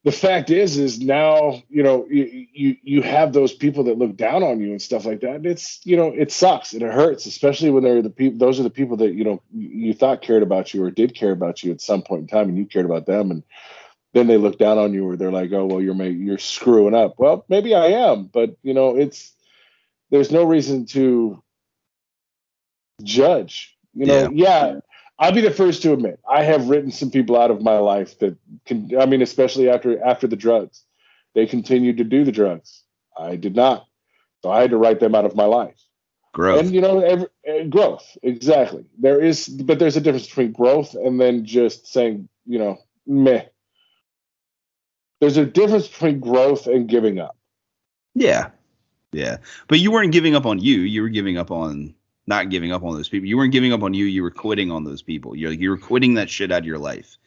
the fact is is now you know you, you you have those people that look down on you and stuff like that. And it's you know it sucks and it hurts especially when they're the people those are the people that you know you thought cared about you or did care about you at some point in time and you cared about them. And then they look down on you or they're like oh well you're you're screwing up. Well maybe i am but you know it's there's no reason to judge you know? Yeah, yeah I'll be the first to admit I have written some people out of my life that can. I mean, especially after after the drugs, they continued to do the drugs. I did not, so I had to write them out of my life. Growth, and you know, every, uh, growth exactly. There is, but there's a difference between growth and then just saying, you know, meh. There's a difference between growth and giving up. Yeah, yeah, but you weren't giving up on you. You were giving up on not giving up on those people. You weren't giving up on you. You were quitting on those people. You're you were quitting that shit out of your life.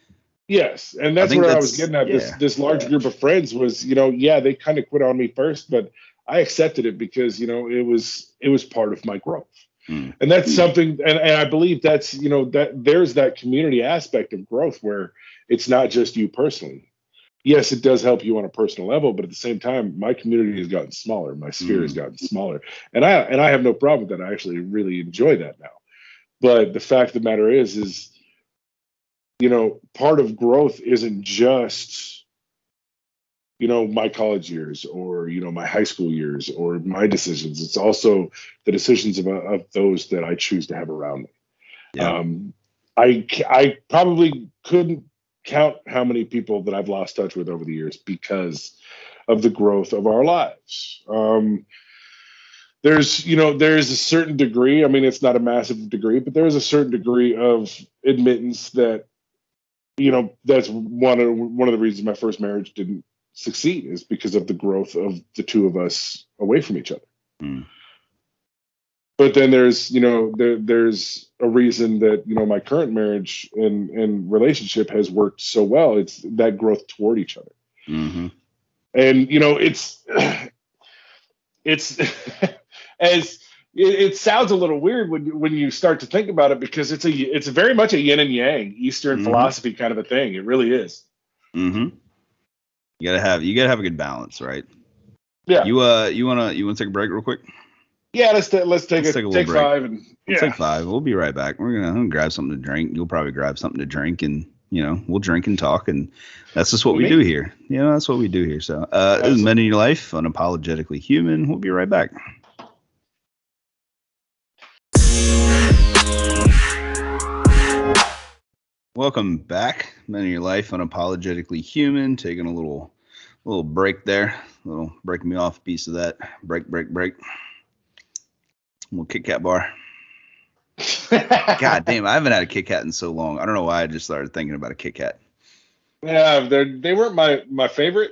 Yes, and that's I where that's, I was getting at. Yeah. This this large group of friends was, you know, yeah, they kind of quit on me first, but I accepted it because you know it was it was part of my growth, mm. and that's mm. something. And, and I believe that's you know that there's that community aspect of growth where it's not just you personally yes, it does help you on a personal level, but at the same time, my community has gotten smaller, my sphere mm. has gotten smaller, and I and I have no problem with that. I actually really enjoy that now. But the fact of the matter is, is you know, part of growth isn't just you know my college years or you know my high school years or my decisions. It's also the decisions of, of those that I choose to have around me. Yeah. Um, I I probably couldn't count how many people that I've lost touch with over the years because of the growth of our lives. Um, there's, you know, there's a certain degree. I mean, it's not a massive degree, but there is a certain degree of admittance that, you know, that's one of one of the reasons my first marriage didn't succeed is because of the growth of the two of us away from each other. Mm but then there's you know there, there's a reason that you know my current marriage and and relationship has worked so well. It's that growth toward each other. Mm-hmm. and you know it's it's as it, it, sounds a little weird when when you start to think about it because it's a it's very much a yin and yang eastern mm-hmm. philosophy kind of a thing. It really is. Mm-hmm. You gotta have you gotta have a good balance right? Yeah. You uh you wanna you wanna take a break real quick yeah, let's t- let's take let's a, take, a take five and yeah. Take five. We'll be right back. We're gonna, gonna, grab something to drink. You'll probably grab something to drink, and you know we'll drink and talk, and that's just what we do here. You know, that's what we do here. So, uh, Men in Your Life, unapologetically human. We'll be right back. Welcome back, Men in Your Life, unapologetically human. Taking a little little break there, a little break me off piece of that. Break, break, break little Kit Kat bar. God damn, I haven't had a Kit Kat in so long. I don't know why I just started thinking about a Kit Kat. Yeah, they they weren't my my favorite.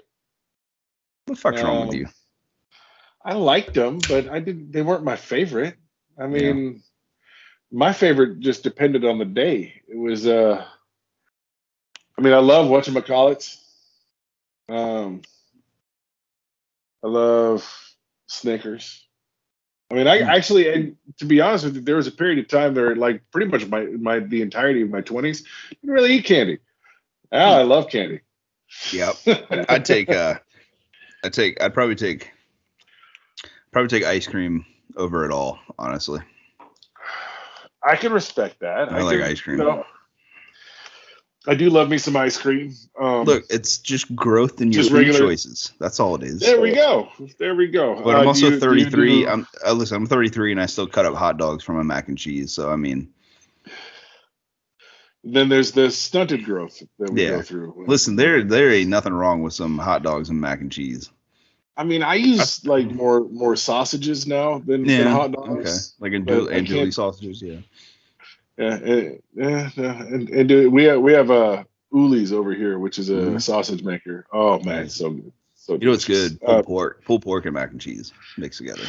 What the fuck's um, wrong with um, you? I liked them, but I didn't. They weren't my favorite. I mean, yeah. my favorite just depended on the day. It was. uh I mean, I love Whatchamacallit Um, I love Snickers. I mean, I hmm. actually, and to be honest with you, there was a period of time there, like pretty much my my the entirety of my twenties, didn't really eat candy. Ah, I love candy. Yep, I'd take uh, I'd take I'd probably take probably take ice cream over it all, honestly. I can respect that. I, I like can, ice cream. You know, I do love me some ice cream. Um, Look, it's just growth in your food choices. That's all it is. There we go. There we go. But I'm uh, also you, 33. Do... I'm uh, listen. I'm 33 and I still cut up hot dogs from a mac and cheese. So I mean, then there's the stunted growth that we yeah. go through. Listen, there there ain't nothing wrong with some hot dogs and mac and cheese. I mean, I use like more more sausages now than, yeah, than hot dogs. Okay, like andouille sausages, yeah. Yeah, and, yeah, and, and do, we have we have uh Uli's over here, which is a mm-hmm. sausage maker. Oh man, so good. So you know what's good? Pulled uh, pork, pulled pork and mac and cheese mixed together.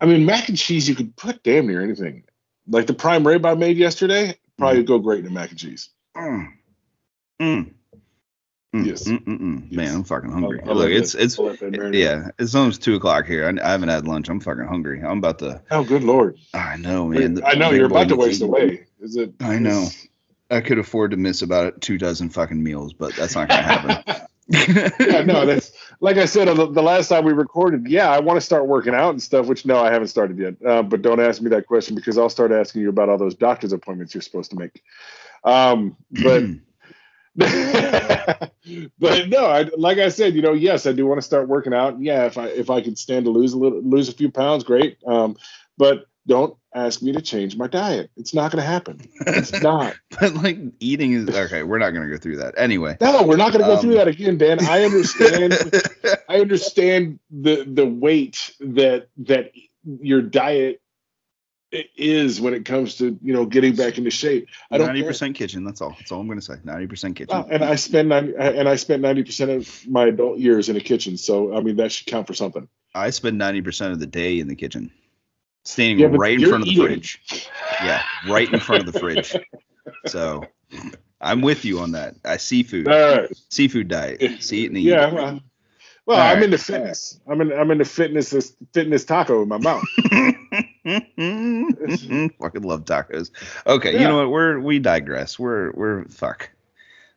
I mean, mac and cheese you could put damn near anything. Like the prime rib I made yesterday, probably mm. go great in mac and cheese. Mm. Mm. Mm, Yes. mm, mm. Yes. Man, I'm fucking hungry. I'll- I'll Look, it's that- it's I'll let that marinate. yeah, it's almost two o'clock here. I, I haven't had lunch. I'm fucking hungry. I'm about to. Oh, good lord! I know, man. the I know you're about to waste away. Is it? I know. I could afford to miss about two dozen fucking meals, but that's not gonna happen. yeah, no, that's like I said on the, the last time we recorded. Yeah, I want to start working out and stuff. Which no, I haven't started yet. Uh, but don't ask me that question because I'll start asking you about all those doctor's appointments you're supposed to make. Um, but but no, I, like I said, you know, yes, I do want to start working out. Yeah, if I if I could stand to lose a little, lose a few pounds, great. Um, but don't ask me to change my diet. It's not going to happen. It's not. but like eating is okay. We're not gonna go through that anyway. No, we're not going to go Um, through that again, Dan. I understand. I understand the the weight that that your diet is when it comes to you know getting back into shape. I don't. Ninety percent kitchen. That's all. That's all I'm gonna say. Ninety percent kitchen. Well, and I spend 90, and I spent ninety percent of my adult years in a kitchen, so I mean that should count for something. I spend ninety percent of the day in the kitchen, standing Yeah, right in front of the eating. fridge. Yeah, right in front of the fridge. So I'm with you on that. I seafood, right. seafood diet. See it and eat. Yeah. Well, I'm right. into fitness. I'm in, I'm into fitness. Fitness taco in my mouth. Fucking love tacos. Okay, you know what? We're we digress. We're we're fuck.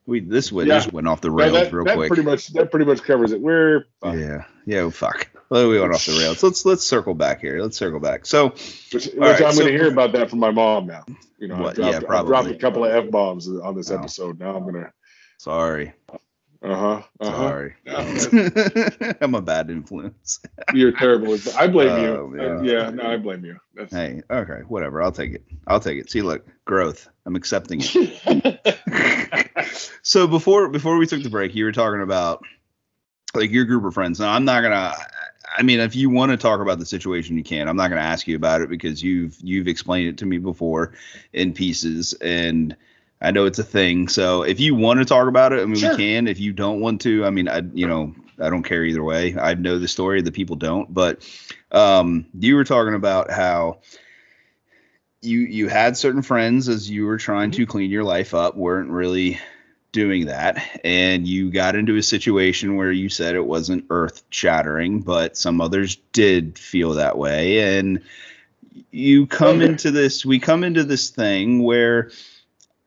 We this went Yeah. this went off the No, rails that, real that quick. pretty much that pretty much covers it. We're fine. Yeah, yeah. Fuck. Well, we went off the rails. Let's let's circle back here. Let's circle back. So which, which right, I'm so- going to hear about that from my mom now. You know, I What? dropped, Yeah, I dropped a couple of f bombs on this Oh. episode. Now I'm gonna. sorry, Uh huh. Uh huh. sorry. I'm a bad influence. You're terrible. I blame Oh, you. Uh, yeah. No, I blame you. That's, Hey, okay, whatever. I'll take it. I'll take it. See, look, growth. I'm accepting it. so before before we took the break, you were talking about like your group of friends. Now I'm not gonna. I mean, if you want to talk about the situation, you can. I'm not gonna ask you about it because you've you've explained it to me before in pieces, and I know it's a thing. So if you want to talk about it, I mean, Sure. we can. If you don't want to, I mean, I you know I don't care either way. I know the story. The people don't. But um, you were talking about how you you had certain friends as you were trying to clean your life up weren't really doing that and you got into a situation where you said it wasn't earth shattering but some others did feel that way. And you come into this we come into this thing where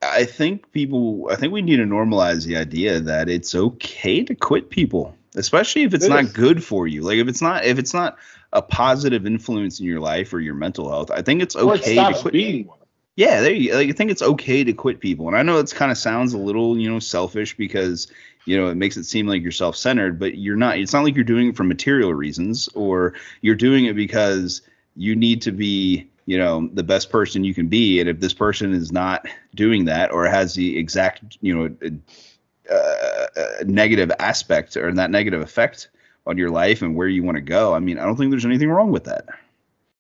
i think people i think we need to normalize the idea that it's okay to quit people especially if it's It not good for you. Like if it's not if it's not a positive influence in your life or your mental health i think it's or it okay to quit being one. Yeah, there you like I think it's okay to quit people. And I know it's kind of sounds a little, you know, selfish because, you know, it makes it seem like you're self-centered, but you're not. It's not like you're doing it for material reasons or you're doing it because you need to be, you know, the best person you can be. And if this person is not doing that or has the exact, you know, uh, negative aspect or that negative effect on your life and where you want to go, I mean, I don't think there's anything wrong with that.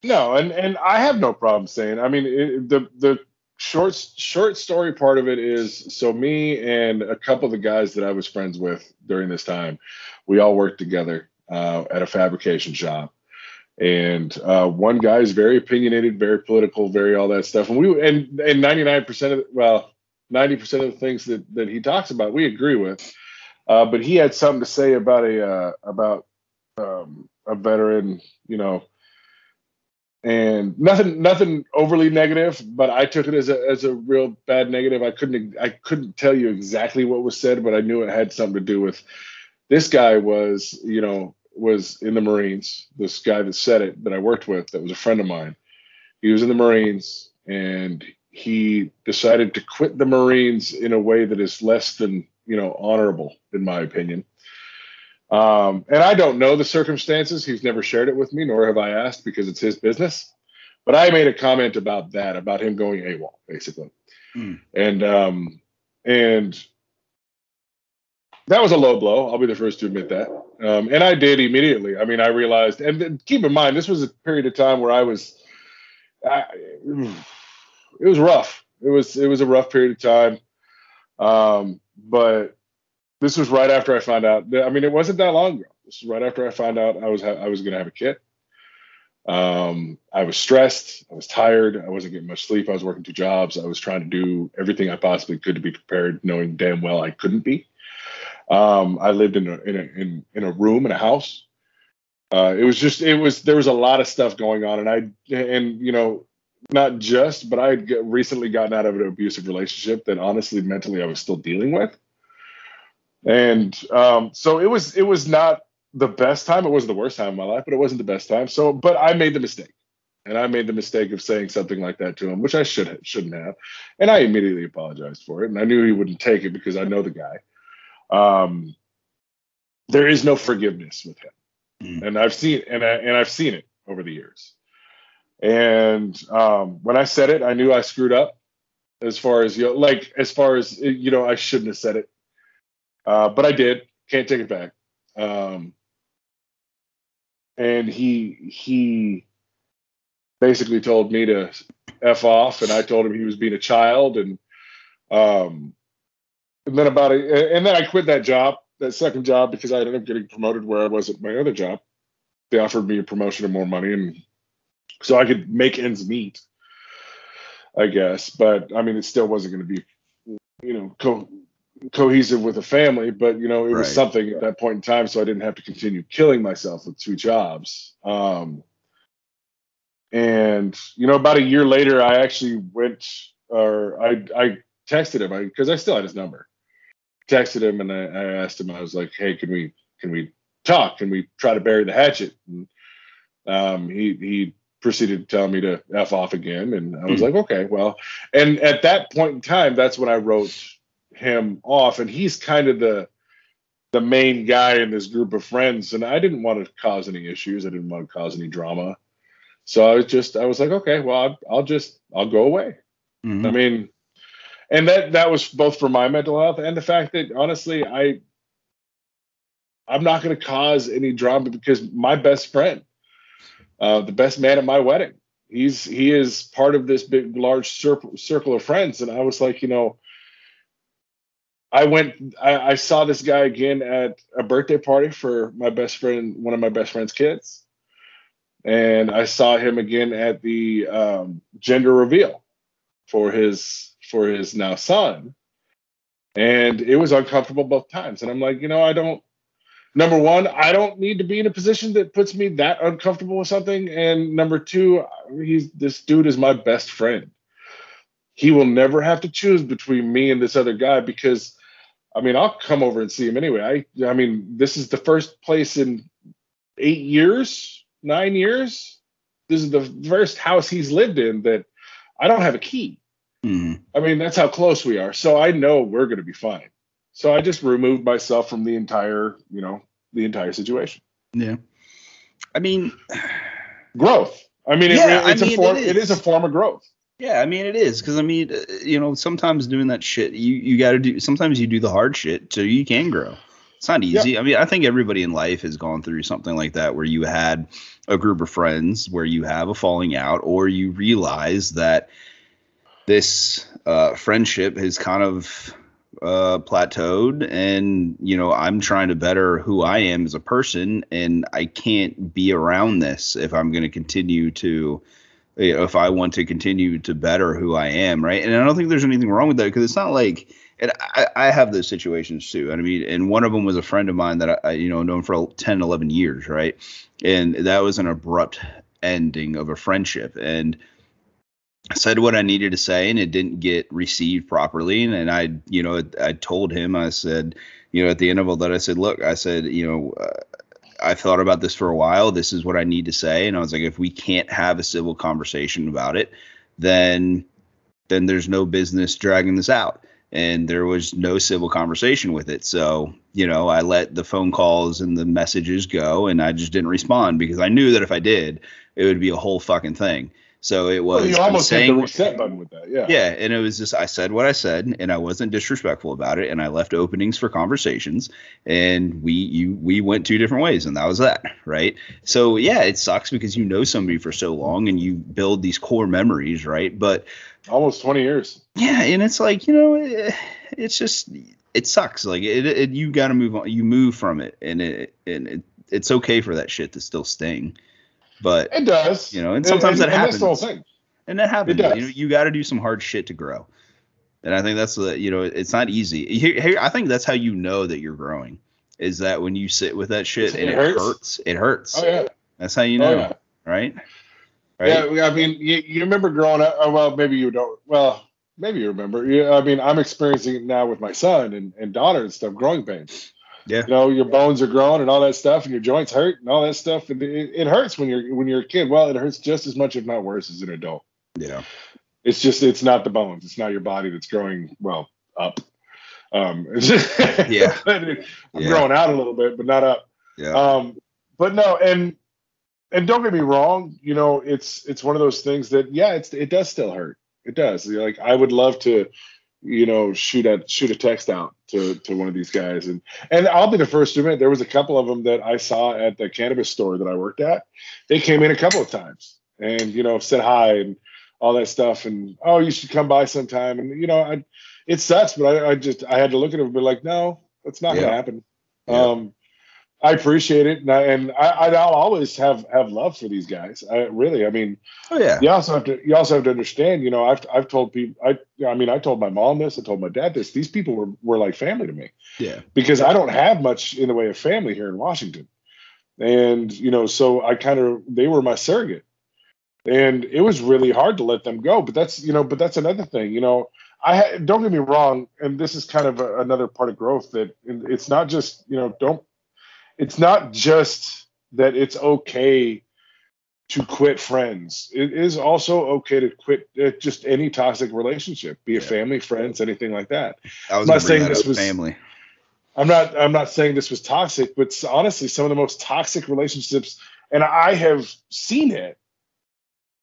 No, and and I have no problem saying. I mean, it, the the short short story part of it is so me and a couple of the guys that I was friends with during this time, we all worked together uh, at a fabrication shop, and uh, one guy is very opinionated, very political, very all that stuff, and we and and ninety nine percent of well ninety percent of the things that that he talks about we agree with, uh, but he had something to say about a uh, about um, a veteran, you know and nothing nothing overly negative but i took it as a as a real bad negative. I couldn't i couldn't tell you exactly what was said but i knew it had something to do with this guy was you know was in the marines this guy that said it that i worked with that was a friend of mine. He was in the marines and he decided to quit the marines in a way that is less than you know honorable in my opinion um, and I don't know the circumstances. He's never shared it with me, nor have I asked because it's his business. But I made a comment about that, about him going AWOL, basically. Hmm. And um, and that was a low blow. I'll be the first to admit that. Um, and I did immediately. I mean, I realized, and then keep in mind, this was a period of time where I was, I, it was rough. It was it was a rough period of time. Um, but this was right after I found out. I mean, it wasn't that long ago. This was right after I found out I was ha- I was going to have a kid. Um, I was stressed. I was tired. I wasn't getting much sleep. I was working two jobs. I was trying to do everything I possibly could to be prepared, knowing damn well I couldn't be. Um, I lived in a in a in, in a room in a house. Uh, it was just it was there was a lot of stuff going on, and I and you know not just, but I had recently gotten out of an abusive relationship that honestly mentally I was still dealing with, and um, so it was it was not the best time. It wasn't the worst time of my life, but it wasn't the best time. So, but I made the mistake, and I made the mistake of saying something like that to him, which I should shouldn't have, and I immediately apologized for it, and I knew he wouldn't take it because I know the guy. Um, there is no forgiveness with him, mm. and I've seen and I, and I've seen it over the years. And um, when I said it, I knew I screwed up. As far as you know, like as far as you know, I shouldn't have said it, uh, but I did. Can't take it back. Um, and he he basically told me to f off, and I told him he was being a child, and um, and then about a, and then I quit that job, that second job, because I ended up getting promoted where I was at my other job. They offered me a promotion and more money, and so I could make ends meet, I guess. But I mean, it still wasn't going to be, you know, co- cohesive with a family, but you know, it was something at that point in time, so I didn't have to continue killing myself with two jobs. Um, and you know, about a year later, I actually went, or I I texted him because I, I, still had his number. Texted him and I, I, asked him. I was like, "Hey, can we can we talk? Can we try to bury the hatchet?" And um, he he proceeded to tell me to f off again, and I was mm-hmm. like, "Okay, well." And at that point in time, that's when I wrote him off, and he's kind of the the main guy in this group of friends. And I didn't want to cause any issues. I didn't want to cause any drama. So I was just I was like, okay, well, I'll, I'll just I'll go away. Mm-hmm. I mean, and that that was both for my mental health and the fact that honestly, I I'm not going to cause any drama because my best friend, uh, the best man at my wedding, he's he is part of this big large circle circle of friends, and I was like, you know I went. I, I, saw this guy again at a birthday party for my best friend, one of my best friend's kids, and I saw him again at the um, gender reveal for his for his now son, and it was uncomfortable both times. And I'm like, you know, I don't. Number one, I don't need to be in a position that puts me that uncomfortable with something. And number two, he's this dude is my best friend. He will never have to choose between me and this other guy because I mean, I'll come over and see him anyway. I, I mean, this is the first place in eight years, nine years. This is the first house he's lived in that I don't have a key. Mm-hmm. I mean, that's how close we are. So I know we're going to be fine. So I just removed myself from the entire, you know, the entire situation. Yeah. I mean, growth. I mean, yeah, it, it's I mean, a form, it is. it is a form of growth. Yeah, I mean it is because I mean uh, you know sometimes doing that shit you you got to do sometimes you do the hard shit so you can grow. It's not easy. Yep. I mean I think everybody in life has gone through something like that where you had a group of friends where you have a falling out or you realize that this uh, friendship has kind of uh, plateaued and you know i'm trying to better who i am as a person and i can't be around this if i'm going to continue to you know, if I want to continue to better who I am, right? And I don't think there's anything wrong with that because it's not like, and I, I, have those situations too. And I mean, and one of them was a friend of mine that I, you know, known for 10, 11 years, right? And that was an abrupt ending of a friendship. And I said what I needed to say, and it didn't get received properly. And, and I, you know, I told him, I said, you know, at the end of all that, I said, look, I said, you know, uh, I've thought about this for a while. This is what I need to say. And I was like, if we can't have a civil conversation about it, then then there's no business dragging this out. And there was no civil conversation with it. So, you know, I let the phone calls and the messages go and I just didn't respond because I knew that if I did, it would be a whole fucking thing. So it was. Well, you almost saying, hit the reset button with that, yeah. Yeah, and it was just I said what I said, and I wasn't disrespectful about it, and I left openings for conversations, and we you we went two different ways, and that was that, right? So yeah, it sucks because you know somebody for so long, and you build these core memories, right? But almost twenty years. Yeah, and it's like you know, it, it's just it sucks. Like it, it you got to move on. You move from it, and it and it, it's okay for that shit to still sting but it does, you know, and sometimes and, that and, happens. And, and that happens. You know, you got to do some hard shit to grow. And I think that's the you know it's not easy. Here, here, I think that's how you know that you're growing is that when you sit with that shit It and it hurts? hurts, it hurts. Oh yeah. That's how you Oh, know, yeah. right? Right. Yeah, I mean, you, you remember growing up. oh, Well, maybe you don't. Well, maybe you remember. Yeah, I mean, I'm experiencing it now with my son and, and daughter and stuff. Growing pains. Yeah. You know, your bones are growing and all that stuff, and your joints hurt and all that stuff. And it, it hurts when you're when you're a kid. Well, it hurts just as much, if not worse, as an adult. Yeah. It's just it's not the bones. It's not your body that's growing well up. Um, Yeah. I'm Yeah. growing out a little bit, but not up. Yeah. Um, but no, and and don't get me wrong, you know, it's it's one of those things that yeah, it's it does still hurt. It does. Like I would love to, you know, shoot a shoot a text out to to one of these guys, and and I'll be the first to admit there was a couple of them that I saw at the cannabis store that I worked at. They came in a couple of times and you know said hi and all that stuff, and oh, you should come by sometime, and you know, I it sucks, but I, I just I had to look at it and be like, no, that's not Yeah. gonna happen. Yeah. Um, I appreciate it, and, I, and I, I'll always have have love for these guys. I really, I mean, oh yeah. you also have to you also have to understand. You know, I've I've told people, I I mean, I told my mom this, I told my dad this. These people were were like family to me Yeah. because I don't have much in the way of family here in Washington, and you know, so I kind of they were my surrogate, and it was really hard to let them go. But that's you know, but that's another thing. You know, I ha- don't get me wrong, and this is kind of a, another part of growth that it's not just you know don't it's not just that it's okay to quit friends. It is also okay to quit uh, just any toxic relationship, be it Yeah. family, friends, anything like that. I was I'm not saying this was- family. I'm not I'm not saying this was toxic, but honestly, some of the most toxic relationships, and I have seen it.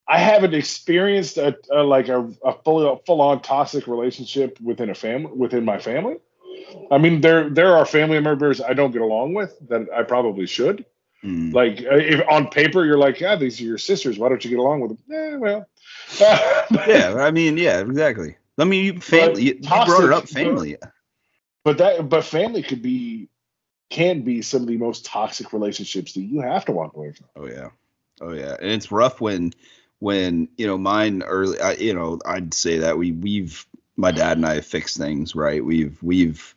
I haven't experienced a, a like a, a full full on toxic relationship within a family within my family. I mean, there there are family members I don't get along with that I probably should. Mm. Like uh, if on paper you're like, yeah, these are your sisters. Why don't you get along with them? Eh, well, yeah. I mean, yeah, exactly. I mean, you family. You, you brought it up, family. but that but family could be can be some of the most toxic relationships that you have to walk away from. Oh yeah, oh yeah, and it's rough when when you know mine early. I, you know, I'd say that we we've my dad and I have fixed things right. We've we've.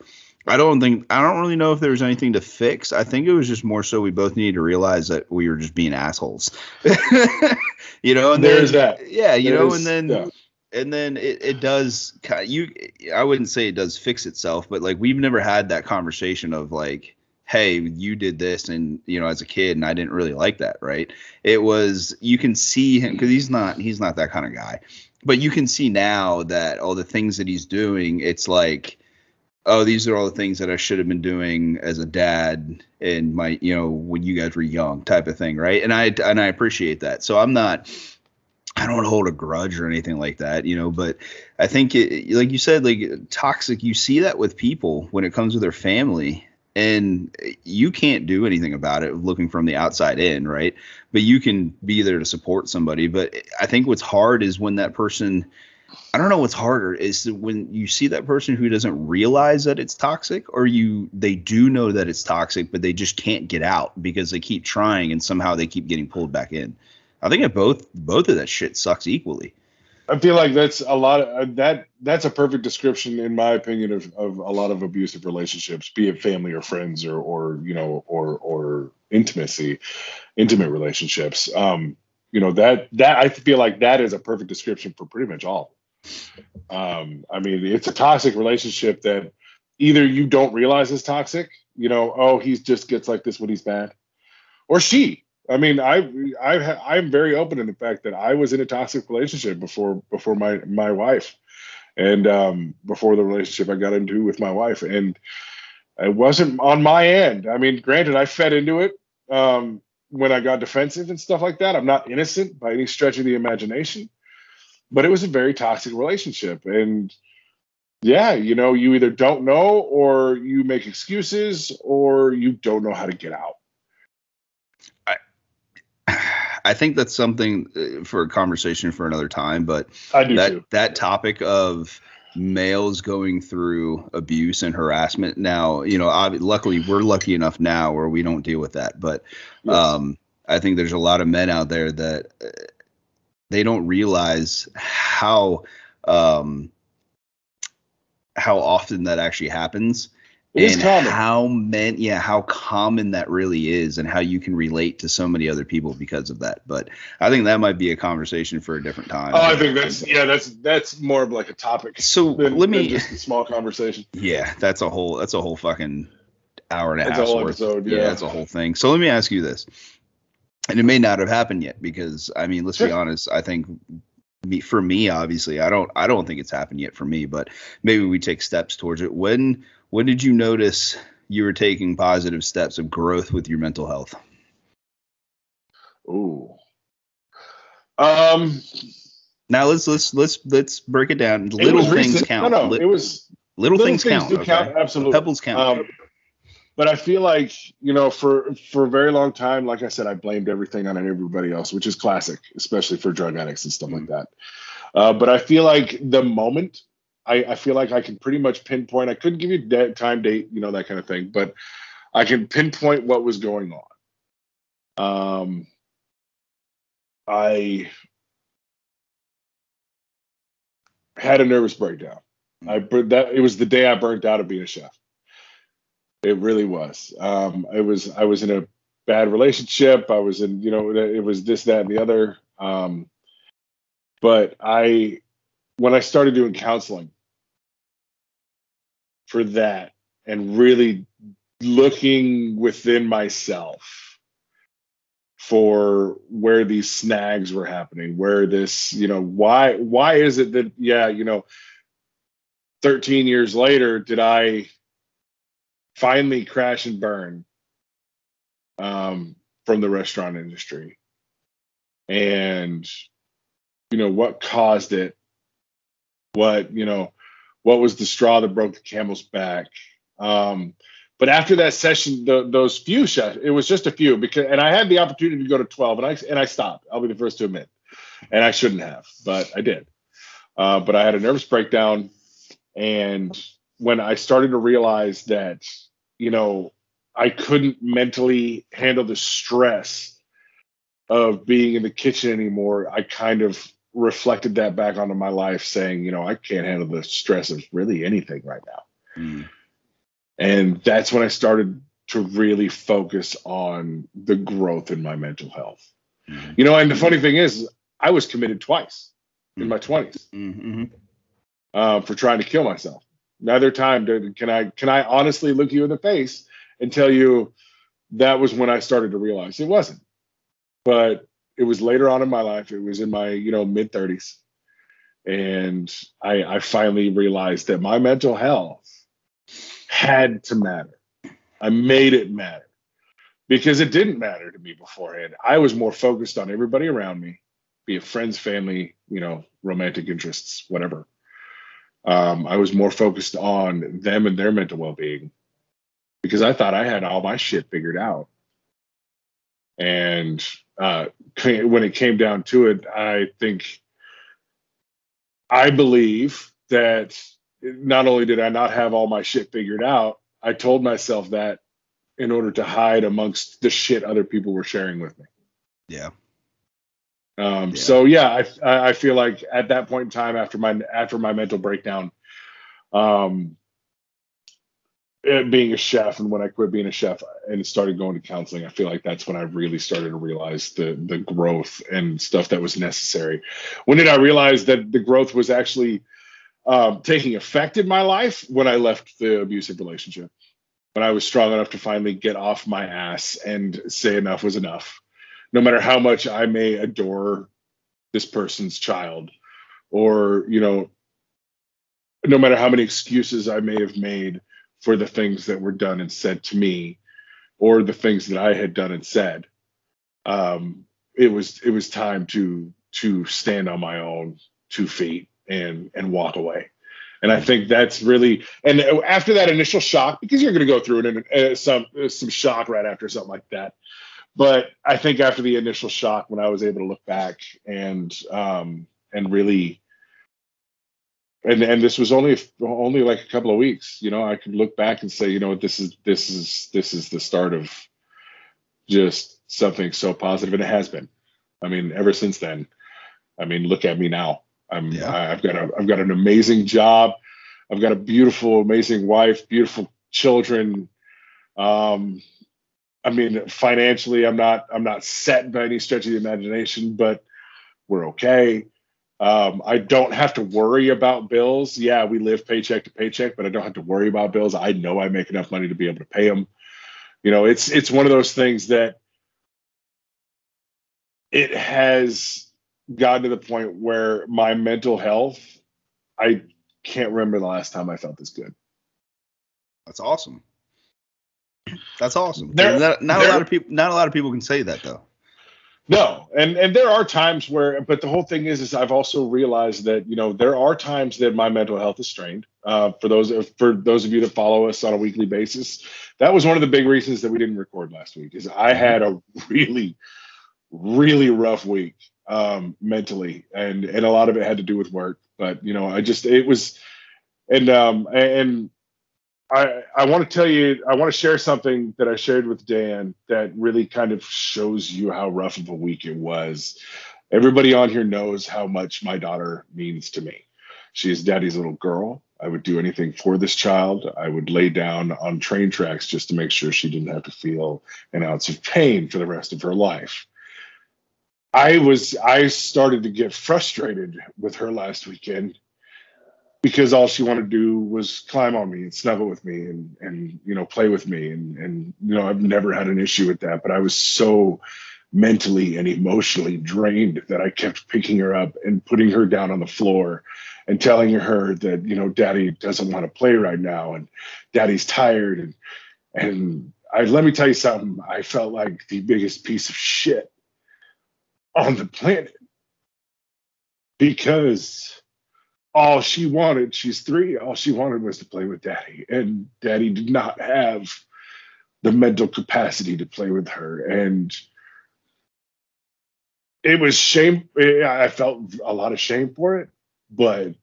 I don't think I don't really know if there was anything to fix. I think it was just more so we both needed to realize that we were just being assholes. you know, and There's then, that. Yeah, you know, There's- and then yeah. and then it, it does you i wouldn't say it does fix itself but like we've never had that conversation of like hey you did this and you know as a kid and i didn't really like that right it was you can see him because he's not he's not that kind of guy but you can see now that all the things that he's doing it's like oh these are all the things that i should have been doing as a dad and my you know when you guys were young type of thing right? And i and i appreciate that. So i'm not I don't hold a grudge or anything like that, you know, but I think it, like you said, like toxic, you see that with people when it comes to their family and you can't do anything about it looking from the outside in, right? But you can be there to support somebody. But I think what's hard is when that person, I don't know what's harder is when you see that person who doesn't realize that it's toxic or you, they do know that it's toxic, but they just can't get out because they keep trying and somehow they keep getting pulled back in. I think it both both of that shit sucks equally. I feel like that's a lot of uh, that. That's a perfect description, in my opinion, of, of a lot of abusive relationships, be it family or friends or or you know or or intimacy, intimate relationships. Um, you know that that I feel like that is a perfect description for pretty much all. Um, I mean, it's a toxic relationship that either you don't realize is toxic. You know, oh, he just gets like this when he's bad, or she. I mean, I I I'm very open in the fact that I was in a toxic relationship before before my my wife, and um, before the relationship I got into with my wife, and it wasn't on my end. I mean, granted, I fed into it um, when I got defensive and stuff like that. I'm not innocent by any stretch of the imagination, but it was a very toxic relationship, and yeah, you know, you either don't know or you make excuses or you don't know how to get out. I think that's something uh, for a conversation for another time, but that too. that topic of males going through abuse and harassment now you know ob- luckily we're lucky enough now where we don't deal with that but Yes. um i think there's a lot of men out there that uh, they don't realize how um how often that actually happens It is and common. how many yeah how common that really is and how you can relate to so many other people because of that but i think that might be a conversation for a different time Oh, I think that's yeah, that's that's more of like a topic so than, let me just a small conversation. yeah that's a whole that's a whole fucking hour and a That's a half whole worth episode, yeah yeah. that's a whole thing so let me ask you this and it may not have happened yet because i mean let's be honest i think me for me obviously i don't i don't think it's happened yet for me but maybe we take steps towards it when when did you notice you were taking positive steps of growth with your mental health Ooh. Um, now let's let's let's let's break it down little was things recent. count No, no, Li- it was little, things, count do okay? count absolutely. pebbles count Um, but I feel like you know, for for a very long time, like I said, I blamed everything on everybody else, which is classic, especially for drug addicts and stuff like that. Uh, but I feel like the moment, I, I feel like I can pretty much pinpoint. I couldn't give you da- time, date, you know, that kind of thing, but I can pinpoint what was going on. Um, I had a nervous breakdown. I that it was the day I burnt out of being a chef. It really was. Um, it was. I was in a bad relationship. I was in, you know, it was this, that, and the other. Um, but I, when I started doing counseling for that, and really looking within myself for where these snags were happening, where this, you know, why, why is it that, yeah, you know, 13 years later, did I finally crash and burn um, from the restaurant industry? And, you know, what caused it? What, you know, what was the straw that broke the camel's back? Um, but after that session, the, those few shots, it was just a few because, and I had the opportunity to go to 12 and I, and I stopped. I'll be the first to admit, and I shouldn't have, but I did. Uh, but I had a nervous breakdown. And when I started to realize that, you know, I couldn't mentally handle the stress of being in the kitchen anymore, I kind of reflected that back onto my life, saying, you know, I can't handle the stress of really anything right now. Mm. And that's when I started to really focus on the growth in my mental health. Mhm. You know, and the funny thing is, I was committed twice in my 20s Mm-hmm. uh, for trying to kill myself. Neither time did, can I can I honestly look you in the face and tell you that was when I started to realize it wasn't. But it was later on in my life. It was in my you know mid 30s, and I, I finally realized that my mental health had to matter. I made it matter because it didn't matter to me beforehand. I was more focused on everybody around me, be it friends, family, you know, romantic interests, whatever. Um, I was more focused on them and their mental well being because I thought I had all my shit figured out. And uh, when it came down to it, I think I believe that not only did I not have all my shit figured out, I told myself that in order to hide amongst the shit other people were sharing with me. Yeah. Um, Yeah. So yeah, I I feel like at that point in time, after my after my mental breakdown, um, being a chef, and when I quit being a chef and started going to counseling, I feel like that's when I really started to realize the the growth and stuff that was necessary. When did I realize that the growth was actually um, taking effect in my life? When I left the abusive relationship, when I was strong enough to finally get off my ass and say enough was enough no matter how much I may adore this person's child, or you know, no matter how many excuses I may have made for the things that were done and said to me, or the things that I had done and said, um, it was it was time to to stand on my own two feet and and walk away. And I think that's really and after that initial shock, because you're going to go through it and uh, some uh, some shock right after something like that but I think after the initial shock, when I was able to look back and um, and really, and and this was only only like a couple of weeks, you know, I could look back and say, you know, this is this is this is the start of just something so positive, and it has been. I mean, ever since then, I mean, look at me now. I'm Yeah. I- I've got a I've got an amazing job. I've got a beautiful, amazing wife, beautiful children. Um, I mean, financially, I'm not I'm not set by any stretch of the imagination, but we're okay. Um, I don't have to worry about bills. Yeah, we live paycheck to paycheck, but I don't have to worry about bills. I know I make enough money to be able to pay them. You know, it's it's one of those things that it has gotten to the point where my mental health, I can't remember the last time I felt this good. That's awesome. That's awesome. There, not, not there, a lot of people. Not a lot of people can say that though. No, and and there are times where, but the whole thing is, is I've also realized that you know there are times that my mental health is strained. Uh, for those for those of you that follow us on a weekly basis, that was one of the big reasons that we didn't record last week. Is I had a really, really rough week um, mentally, and and a lot of it had to do with work. But you know, I just it was, and um and I, I want to tell you, I want to share something that I shared with Dan that really kind of shows you how rough of a week it was. Everybody on here knows how much my daughter means to me. She is daddy's little girl. I would do anything for this child. I would lay down on train tracks just to make sure she didn't have to feel an ounce of pain for the rest of her life. I was I started to get frustrated with her last weekend because all she wanted to do was climb on me and snuggle with me and and you know play with me. And and you know I've never had an issue with that but I was so mentally and emotionally drained that I kept picking her up and putting her down on the floor and telling her that you know daddy doesn't want to play right now and daddy's tired. And and I let me tell you something. I felt like the biggest piece of shit on the planet because all she wanted, she's three, all she wanted was to play with daddy. And daddy did not have the mental capacity to play with her. And it was shame. I felt a lot of shame for it, but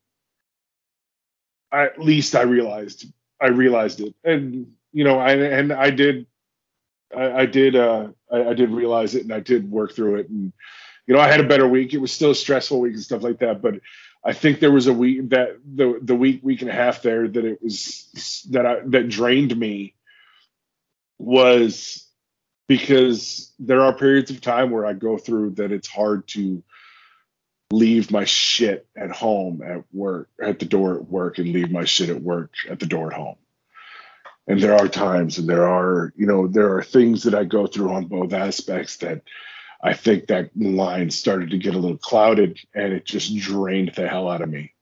at least I realized I realized it. And you know, I and I did I, I did uh I, I did realize it and I did work through it and you know, I had a better week. It was still a stressful week and stuff like that, but I think there was a week that the the week week and a half there that it was that I that drained me was because there are periods of time where I go through that it's hard to leave my shit at home at work at the door at work and leave my shit at work at the door at home. And there are times and there are you know there are things that i go through on both aspects that I think that line started to get a little clouded and it just drained the hell out of me.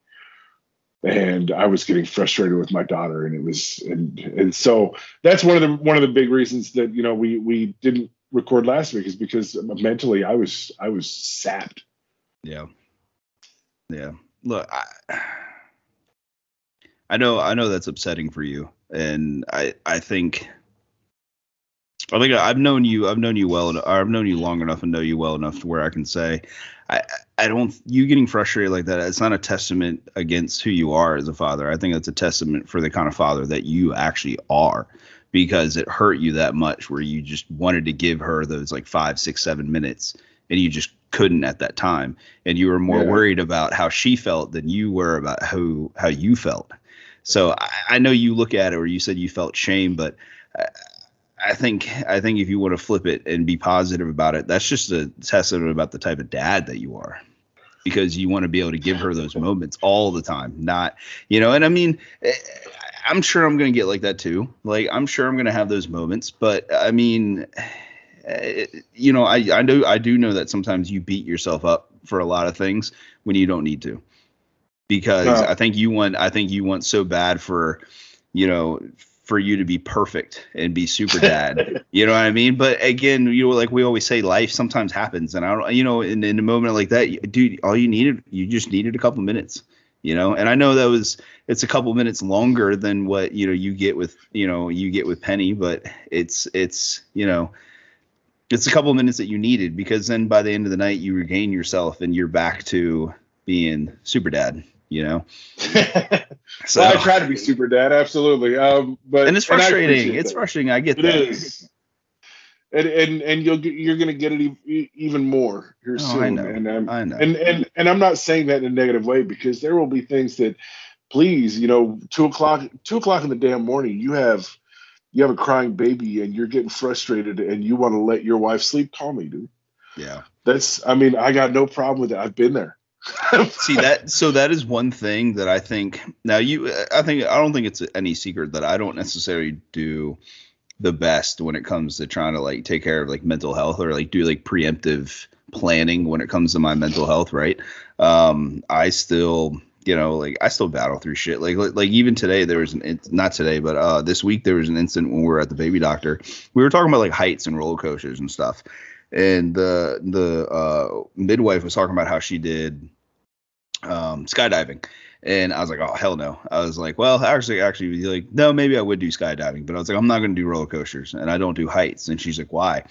And I was getting frustrated with my daughter, and it was, and and so that's one of the one of the big reasons that you know we we didn't record last week is because mentally I was I was sapped. Yeah, yeah. Look, I, I know I know that's upsetting for you, and I I think I think I've known you. I've known you well. I've known you long enough and know you well enough to where I can say, I, I don't. You getting frustrated like that. It's not a testament against who you are as a father. I think it's a testament for the kind of father that you actually are, because it hurt you that much where you just wanted to give her those like five, six, seven minutes, and you just couldn't at that time, and you were more yeah. worried about how she felt than you were about how how you felt. So I, I know you look at it, or you said you felt shame, but. I, I think I think if you want to flip it and be positive about it, that's just a testament about the type of dad that you are. Because you want to be able to give her those moments all the time, not you know. And I mean, eh, I'm sure I'm going to get like that too. Like I'm sure I'm going to have those moments, but I mean, eh, you know, I I know I do know that sometimes you beat yourself up for a lot of things when you don't need to. Because I think you want I think you want so bad for you know for you to be perfect and be super dad. you know what I mean? But again, you know, like we always say, life sometimes happens, and I don't, you know, in, in a moment like that, dude, all you needed, you just needed a couple minutes. You know, and I know that was it's a couple minutes longer than what you know you get with you know you get with Penny, but it's it's you know it's a couple minutes that you needed because then by the end of the night you regain yourself and you're back to being super dad you know. so well, I try to be super dad, absolutely. Um, but and it's frustrating. And it's that. frustrating. I get it that. Is. And, and and you'll get, you're gonna get it e- even more here oh, soon. I know. And I'm, I know. And and and I'm not saying that in a negative way because there will be things that please, you know, two o'clock, two o'clock in the damn morning, you have you have a crying baby and you're getting frustrated and you want to let your wife sleep. Call me, dude. Yeah. That's I mean, I got no problem with it. I've been there. See that so that is one thing that I think now you I think I don't think it's any secret that I don't necessarily do the best when it comes to trying to like take care of like mental health or like do like preemptive planning when it comes to my mental health, right? Um I still you know like I still battle through shit. Like like, like even today there was an not today but uh this week there was an incident when we were at the baby doctor. We were talking about like heights and roller coasters and stuff and the the uh, midwife was talking about how she did um, skydiving, and I was like, oh hell no. I was like, well, actually, actually, like, no, maybe I would do skydiving, but I was like, I'm not going to do roller coasters, and I don't do heights. And she's like, why?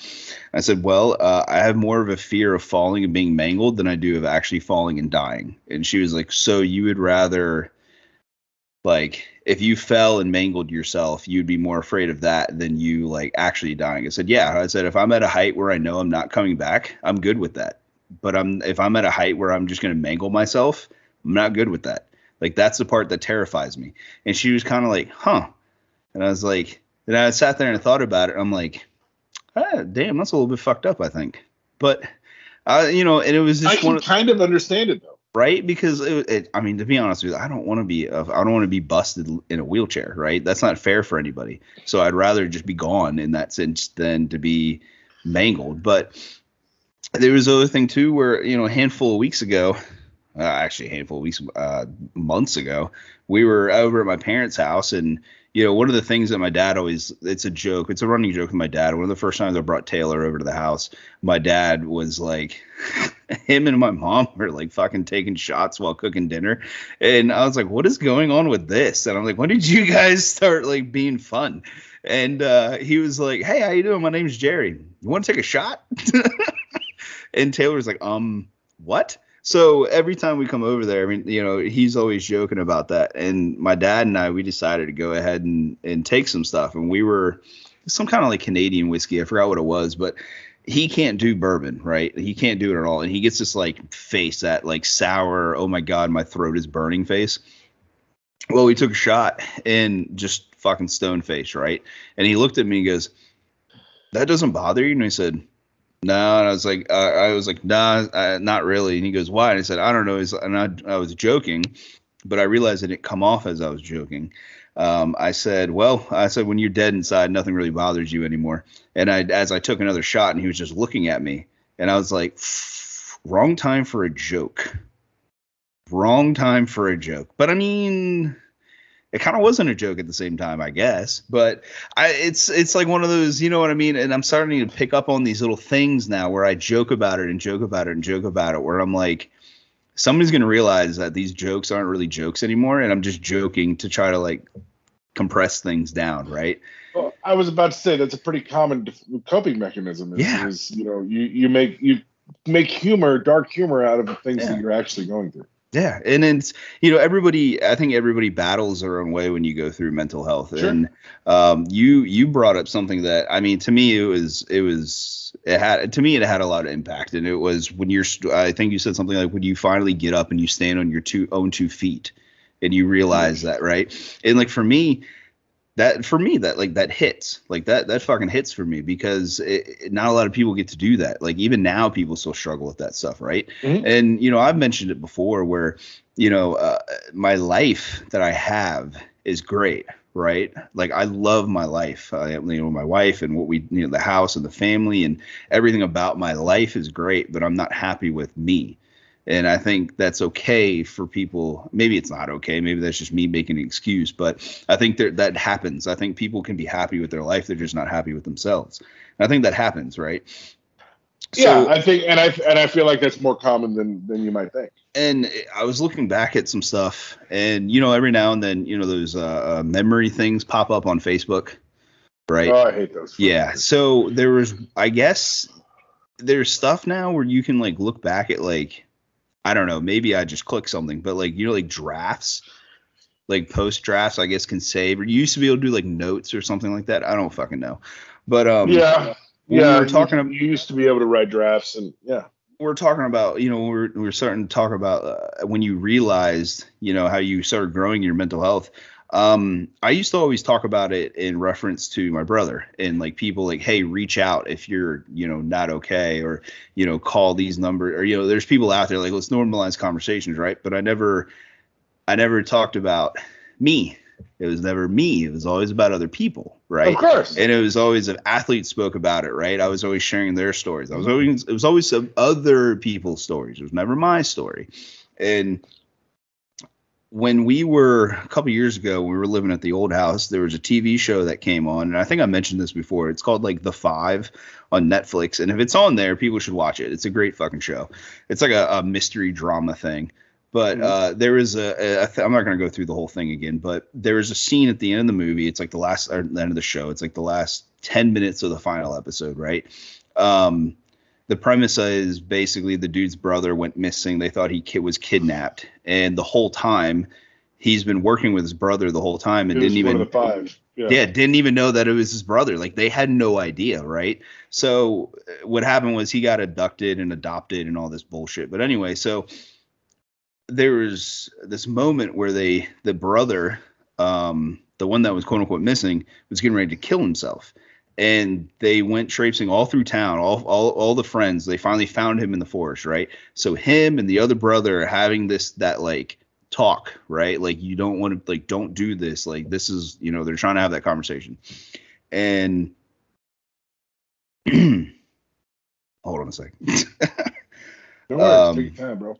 I said, well, uh, I have more of a fear of falling and being mangled than I do of actually falling and dying. And she was like, so you would rather like if you fell and mangled yourself, you'd be more afraid of that than you like actually dying. I said, yeah. I said, if I'm at a height where I know I'm not coming back, I'm good with that. But I'm if I'm at a height where I'm just gonna mangle myself, I'm not good with that. Like that's the part that terrifies me. And she was kind of like, huh. And I was like, and I sat there and thought about it. I'm like, ah, damn, that's a little bit fucked up, I think. But uh, you know, and it was just I can kind of understand it though right? Because it, it, I mean, to be honest with you, I don't want to be I don't want to be busted in a wheelchair, right? That's not fair for anybody. So I'd rather just be gone in that sense than to be mangled. But there was other thing too, where you know, a handful of weeks ago, uh, actually a handful of weeks, uh, months ago, we were over at my parents' house and you know, one of the things that my dad always, it's a joke, it's a running joke with my dad. One of the first times I brought Taylor over to the house, my dad was like, him and my mom were like fucking taking shots while cooking dinner. And I was like, what is going on with this? And I'm like, when did you guys start like being fun? And uh, he was like, hey, how you doing? My name's Jerry. You want to take a shot? and Taylor was like, um, what? So every time we come over there, I mean, you know, he's always joking about that. And my dad and I, we decided to go ahead and, and take some stuff. And we were some kind of like Canadian whiskey. I forgot what it was, but he can't do bourbon, right? He can't do it at all. And he gets this like face, that like sour, oh my God, my throat is burning face. Well, we took a shot and just fucking stone face, right? And he looked at me and goes, That doesn't bother you? And I said, no, and I was like, uh, I was like, nah, uh, not really. And he goes, why? And I said, I don't know. He's, and I, I was joking, but I realized it didn't come off as I was joking. Um, I said, well, I said, when you're dead inside, nothing really bothers you anymore. And I, as I took another shot, and he was just looking at me, and I was like, wrong time for a joke. Wrong time for a joke. But I mean, it kind of wasn't a joke at the same time, I guess. But I, it's it's like one of those, you know what I mean? And I'm starting to pick up on these little things now where I joke about it and joke about it and joke about it, where I'm like, somebody's gonna realize that these jokes aren't really jokes anymore, and I'm just joking to try to like compress things down, right? Well, I was about to say that's a pretty common coping mechanism. Is, yeah. Is, you know, you you make you make humor, dark humor out of the things yeah. that you're actually going through. Yeah, and it's you know everybody. I think everybody battles their own way when you go through mental health. Sure. And um, you you brought up something that I mean to me it was it was it had to me it had a lot of impact. And it was when you're I think you said something like when you finally get up and you stand on your two own two feet and you realize that right. And like for me, that for me that like that hits. Like that that fucking hits for me because it, it, not a lot of people get to do that. Like even now people still struggle with that stuff right? Mm-hmm. and you know i've mentioned it before where you know uh, my life that i have is great right? Like i love my life. I, you know my wife and what we you know the house and the family and everything about my life is great but i'm not happy with me and I think that's okay for people. Maybe it's not okay. Maybe that's just me making an excuse. But I think that that happens. I think people can be happy with their life. They're just not happy with themselves. And I think that happens, right? yeah, I think, and I and I feel like that's more common than than you might think. And I was looking back at some stuff, and you know, every now and then, you know, those uh, uh memory things pop up on Facebook, right? Oh, I hate those. Yeah. So there was, I guess, there's stuff now where you can like look back at like I don't know, maybe I just click something, but like you know, like drafts, like post drafts, I guess can save. Or you used to be able to do like notes or something like that. I don't fucking know, but um, yeah, yeah. We are talking. You, you used to be able to write drafts, and yeah. we're talking about, you know, we're we're starting to talk about uh, when you realized, you know, how you started growing your mental health. Um, I used to always talk about it in reference to my brother and like people like, hey, reach out if you're, you know, not okay, or you know, call these numbers, or you know, there's people out there like let's normalize conversations, right? But I never, I never talked about me. It was never me. It was always about other people, right? Of course. And it was always if athletes spoke about it, right? I was always sharing their stories. I was always it was always some other people's stories. It was never my story. And when we were a couple years ago, we were living at the old house, there was a TV show that came on, and I think I mentioned this before. It's called like The Five on Netflix, and if it's on there, people should watch it. It's a great fucking show. It's like a, a mystery drama thing. But Mhm. uh, there is a, a th- I'm not going to go through the whole thing again, but there is a scene at the end of the movie. It's like the last, or the end of the show. It's like the last 10 minutes of the final episode, right? Um, the premise is basically the dude's brother went missing. They thought he ki- was kidnapped, and the whole time he's been working with his brother the whole time and It didn't even five. Yeah. yeah, didn't even know that it was his brother. Like they had no idea, right? So uh, what happened was he got abducted and adopted and all this bullshit. But anyway, so there was this moment where they the brother, um, the one that was quote unquote missing, was getting ready to kill himself. And they went traipsing all through town, all, all all the friends. They finally found him in the forest, right? So him and the other brother are having this that like talk, right? Like you don't want to like don't do this. Like this is, you know, they're trying to have that conversation. And hold on a second. Don't worry, Um, take your time, bro.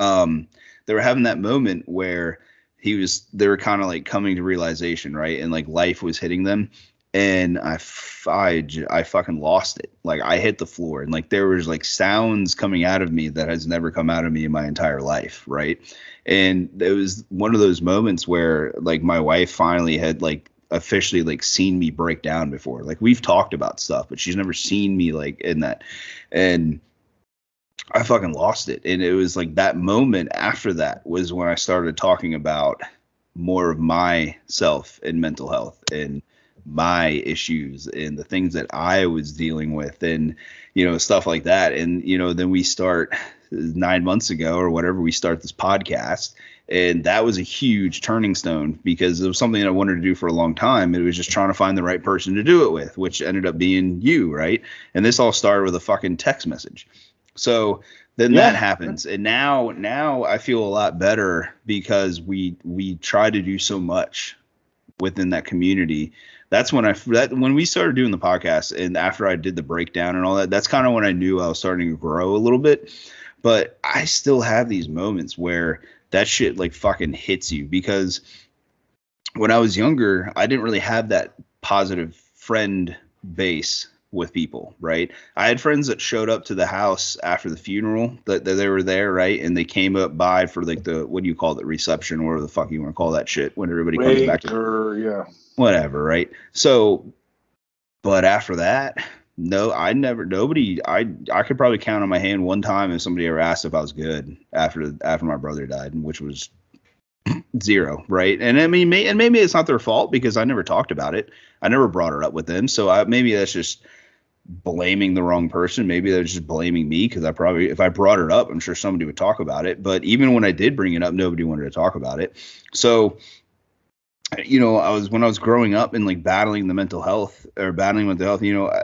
um they were having that moment where he was they were kind of like coming to realization, right? And like life was hitting them. And I, f- I, j- I fucking lost it. Like I hit the floor, and like there was like sounds coming out of me that has never come out of me in my entire life, right? And it was one of those moments where like my wife finally had like officially like seen me break down before. Like we've talked about stuff, but she's never seen me like in that. And I fucking lost it. And it was like that moment after that was when I started talking about more of myself and mental health and my issues and the things that I was dealing with and you know stuff like that. And you know then we start 9 months ago or whatever we start this podcast. And that was a huge turning stone because it was something I wanted to do for a long time. It was just trying to find the right person to do it with which ended up being you right? And this all started with a fucking text message so then Yeah. that happens. And now now I feel a lot better because we we try to do so much within that community. That's when I that when we started doing the podcast and after I did the breakdown and all that that's kind of when I knew I was starting to grow a little bit. But I still have these moments where that shit like fucking hits you because when I was younger I didn't really have that positive friend base with people, right? I had friends that showed up to the house after the funeral that, that they were there, right? And they came up by for like the what do you call it, reception, or whatever the fuck you want to call that shit when everybody comes back to or yeah. whatever, right? So, but after that, no, I never, nobody, I, I could probably count on my hand one time if somebody ever asked if I was good after, after my brother died, which was zero, right? And I mean, may, and maybe it's not their fault because I never talked about it. I never brought it up with them. So I, maybe that's just blaming the wrong person. Maybe they're just blaming me because I probably, if I brought it up, I'm sure somebody would talk about it. But even when I did bring it up, nobody wanted to talk about it. So, you know, I was when I was growing up and like battling the mental health or battling mental health, you know, I,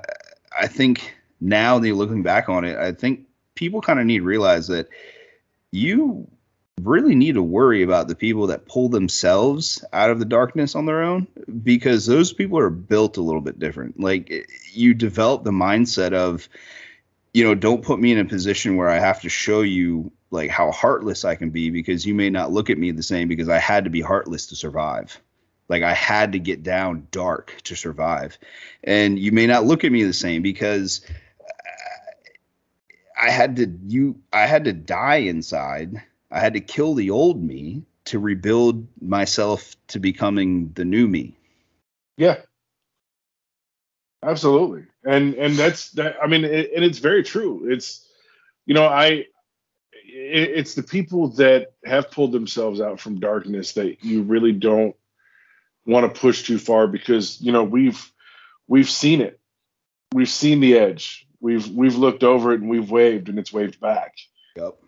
I think now that looking back on it, I think people kind of need to realize that you really need to worry about the people that pull themselves out of the darkness on their own because those people are built a little bit different. Like you develop the mindset of, you know, don't put me in a position where I have to show you like how heartless I can be because you may not look at me the same because I had to be heartless to survive. Like I had to get down dark to survive. And you may not look at me the same because I had to you I had to die inside. I had to kill the old me to rebuild myself to becoming the new me. Yeah. Absolutely. And and that's that I mean it, and it's very true. It's you know, I it, it's the people that have pulled themselves out from darkness that you really don't want to push too far because you know we've we've seen it we've seen the edge we've we've looked over it and we've waved and it's waved back. Yep.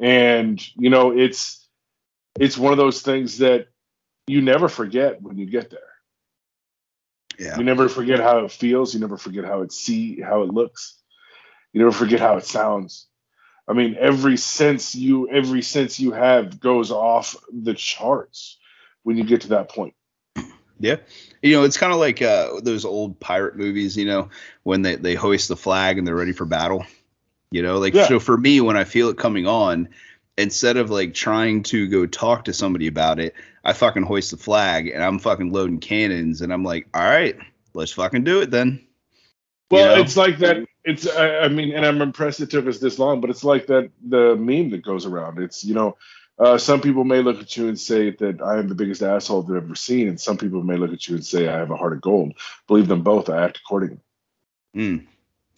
And you know, it's it's one of those things that you never forget when you get there. Yeah. You never forget how it feels. You never forget how it see how it looks. You never forget how it sounds. I mean, every sense you every sense you have goes off the charts when you get to that point. Yeah. You know, it's kind of like uh, those old pirate movies, you know, when they, they hoist the flag and they're ready for battle. You know, like, Yeah. so for me, when I feel it coming on, instead of like trying to go talk to somebody about it, I fucking hoist the flag and I'm fucking loading cannons and I'm like, all right, let's fucking do it then. Well, You know? it's like that. It's I, I mean, and I'm impressed it took us this long, but it's like that the meme that goes around. It's you know, uh, some people may look at you and say that I am the biggest asshole they've ever seen, and some people may look at you and say I have a heart of gold. Believe them both. I act accordingly. Mm,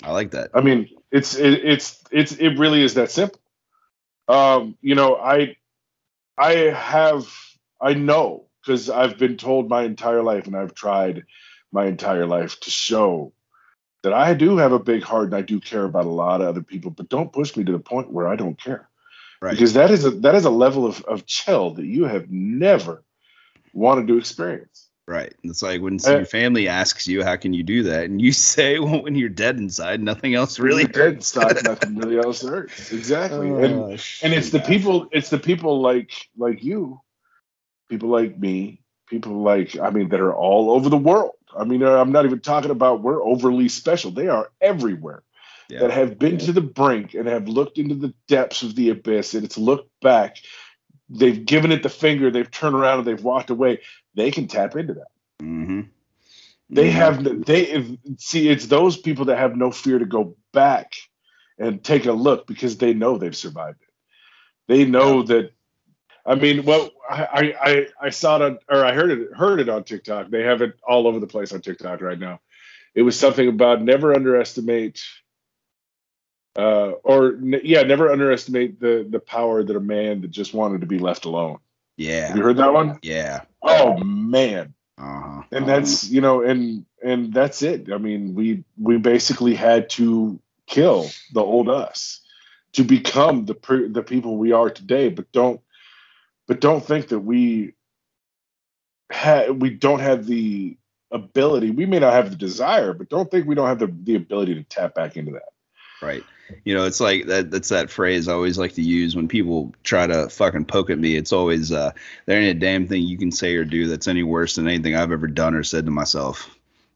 I like that. I mean, it's it, it's it's it really is that simple. Um, you know, I I have I know because I've been told my entire life, and I've tried my entire life to show that I do have a big heart and I do care about a lot of other people, but don't push me to the point where I don't care. Right. Because that is a that is a level of, of chill that you have never wanted to experience. Right. And it's like when Uh, your family asks you, how can you do that? And you say, well, when you're dead inside, nothing else really You're dead hurts. inside, nothing really else hurts. Exactly. and Oh, and it's the people it's the people like like you people like me people like i mean that are all over the world i mean uh, i'm not even talking about we're overly special they are everywhere Yeah. that have been to the brink and have looked into the depths of the abyss and it's looked back they've given it the finger they've turned around and they've walked away they can tap into that Mm-hmm. they have no- they if, see it's those people that have no fear to go back and take a look because they know they've survived it. They know that. I mean, well, I, I I saw it on, or I heard it heard it on TikTok. They have it all over the place on TikTok right now. It was something about never underestimate, uh, or yeah, never underestimate the the power that a man that just wanted to be left alone. Yeah. Have you heard that one? Yeah. Oh man, Uh-huh. and that's you know and and that's it i mean we we basically had to kill the old us to become the pre- the people we are today but don't but don't think that we ha- we don't have the ability we may not have the desire but don't think we don't have the, the ability to tap back into that Right. You know, it's like that that's that phrase I always like to use when people try to fucking poke at me. It's always uh there ain't a damn thing you can say or do that's any worse than anything I've ever done or said to myself.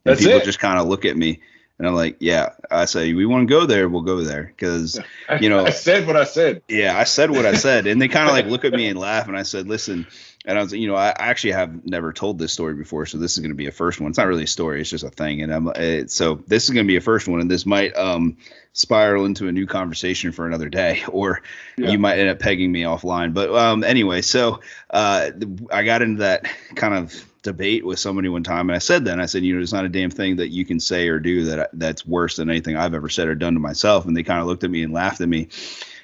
And That's people it. just kind of look at me and I'm like, yeah, I say we want to go there, we'll go there cuz You know- i said what i said yeah, I said what I said, and they kind of like look at me and laugh, and I said, "Listen," and I was, you know, I actually have never told this story before, so this is going to be a first one. It's not really a story; it's just a thing, and I'm uh, so this is going to be a first one, and this might um spiral into a new conversation for another day, or Yeah. you might end up pegging me offline. But um, anyway, so uh, I got into that kind of debate with somebody one time, and I said that, I said, you know, there's not a damn thing that you can say or do that that's worse than anything I've ever said or done to myself, and they kind of looked at me and laughed at me.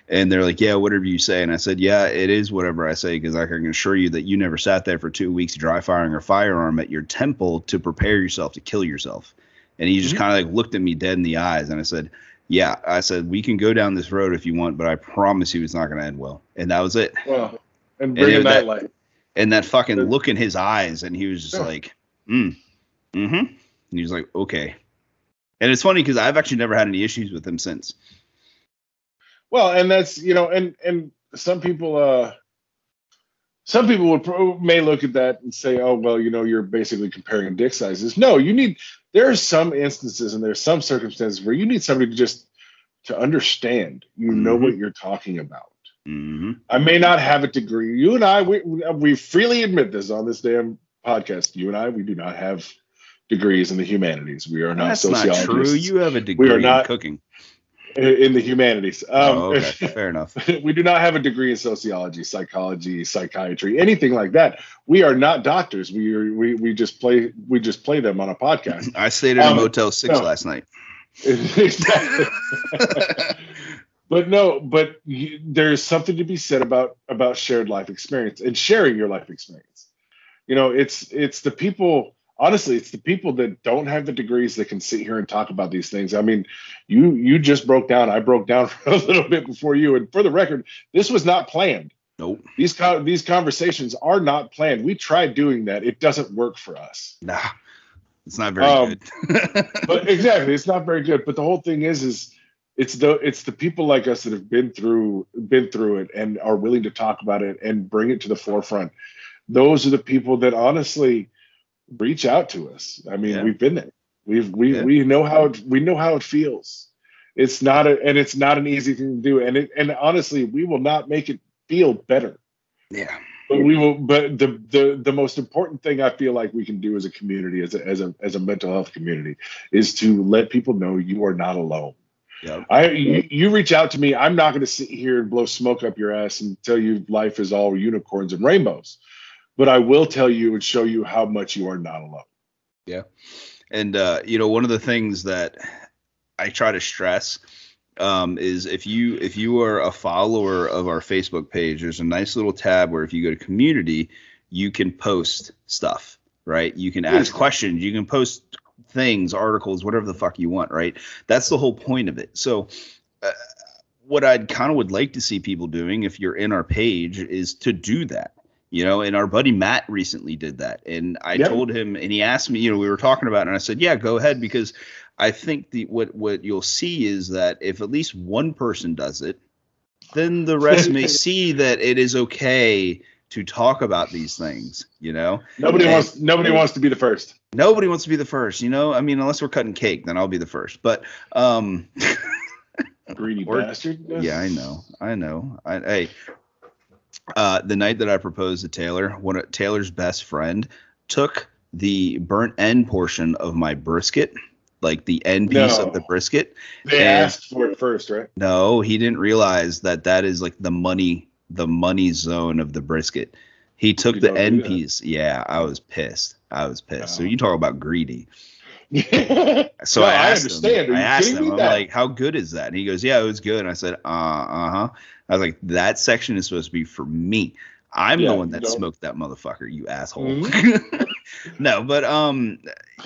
And they're like, yeah, whatever you say. And I said, yeah, it is whatever I say, because I can assure you that you never sat there for two weeks dry firing a firearm at your temple to prepare yourself to kill yourself. And he just Mhm. kind of like looked at me dead in the eyes. And I said, yeah, I said, we can go down this road if you want, but I promise you it's not going to end well. And that was it. well and And bring it- that that- light And that fucking look in his eyes, and he was just Yeah. like, mm, mm-hmm. And he was like, okay. And it's funny because I've actually never had any issues with him since. Well, and that's you know, and and some people, uh, some people would pro- may look at that and say, oh well, you know, you're basically comparing dick sizes. No, you need. There are some instances and there's some circumstances where you need somebody to just to understand. You know Mhm. what you're talking about. hmm I may not have a degree. You and I, we we freely admit this on this damn podcast. You and I, we do not have degrees in the humanities. We are not That's not sociologists true. You have a degree we are not- in cooking. In the humanities. Um, oh, okay. Fair enough. we do not have a degree in sociology, psychology, psychiatry, anything like that. We are not doctors. We are, we we just play we just play them on a podcast. I stayed at a Um, Motel 6 no. last night. Exactly. but no, but you, there's something to be said about about shared life experience and sharing your life experience. You know, it's it's the people. Honestly, it's the people that don't have the degrees that can sit here and talk about these things. I mean, you you just broke down. I broke down for a little bit before you. And for the record, this was not planned. Nope. These co- these conversations are not planned. We tried doing that. It doesn't work for us. Nah, it's not very Um, good. But exactly, it's not very good. But the whole thing is, is it's the it's the people like us that have been through been through it and are willing to talk about it and bring it to the forefront. Those are the people that honestly reach out to us. I mean, Yeah. we've been there. We've we Yeah. we know how it, we know how it feels. It's not a and it's not an easy thing to do. And it and honestly, we will not make it feel better. yeah. But we will. But the the the most important thing I feel like we can do as a community, as a as a as a mental health community, is to let people know you are not alone. Yep. I you, you reach out to me. I'm not going to sit here and blow smoke up your ass and tell you life is all unicorns and rainbows, but I will tell you and show you how much you are not alone. Yeah. And uh, you know, one of the things that I try to stress um, is if you if you are a follower of our Facebook page, there's a nice little tab where if you go to community, you can post stuff, right? You can ask questions, you can post things, articles, whatever the fuck you want, right? That's the whole point of it. So. Uh, what I'd kind of would like to see people doing if you're in our page is to do that you know and our buddy matt recently did that and i Yep. told him and he asked me you know we were talking about it and i said yeah go ahead because i think the what what you'll see is that if at least one person does it then the rest may see that it is okay to talk about these things you know Nobody And- wants nobody wants to be the first. nobody wants to be the first you know i mean unless we're cutting cake then i'll be the first but um Greedy Or- bastard. Yeah, I know. I know. I, hey, uh, the night that I proposed to Taylor, one of Taylor's best friend took the burnt end portion of my brisket, like the end piece No. of the brisket. They And- asked for it first, right? No, he didn't realize that that is like the money, the money zone of the brisket. He took You the end piece. Yeah, I was pissed. I was pissed. So Oh. you talk about greedy. no, So I I asked understand. him. I asked him. I'm That- like, "How good is that?" And he goes, "Yeah, it was good." And I said, "Uh, uh huh." I was like, "That section is supposed to be for me. I'm Yeah, the one that smoked that motherfucker, you asshole." Mhm. no, but um,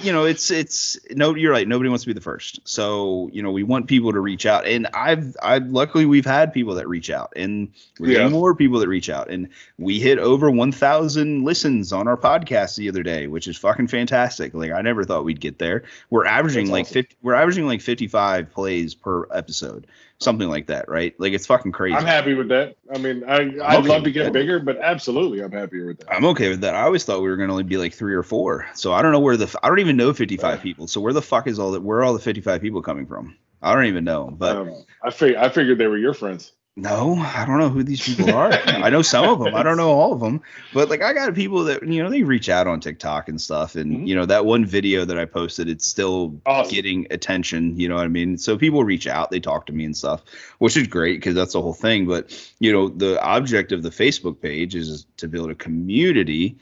you know, it's it's no, you're right. Nobody wants to be the first. So you know, we want people to reach out, and I've I've luckily we've had people that reach out, and we're Yeah. getting more people that reach out, and we hit over 1,000 listens on our podcast the other day, which is fucking fantastic. Like I never thought we'd get there. We're averaging That's like awesome. 50. We're averaging like 55 plays per episode, something like that, right? Like it's fucking crazy. I'm happy with that. I mean, I, I'd okay love to get that. bigger, but absolutely, I'm happier with that. I'm okay with that. I always thought we were going to only be like three or four. So I don't know where the I don't even know 55 people. So where the fuck is all that? Where are all the 55 people coming from? I don't even know. But um, I fig- I figured they were your friends. No, I don't know who these people are. I know some of them. I don't know all of them. But like I got people that you know they reach out on TikTok and stuff. And Mhm. you know that one video that I posted, it's still Awesome. getting attention. You know what I mean? So people reach out, they talk to me and stuff, which is great because that's the whole thing. But you know, the object of the Facebook page is to build a community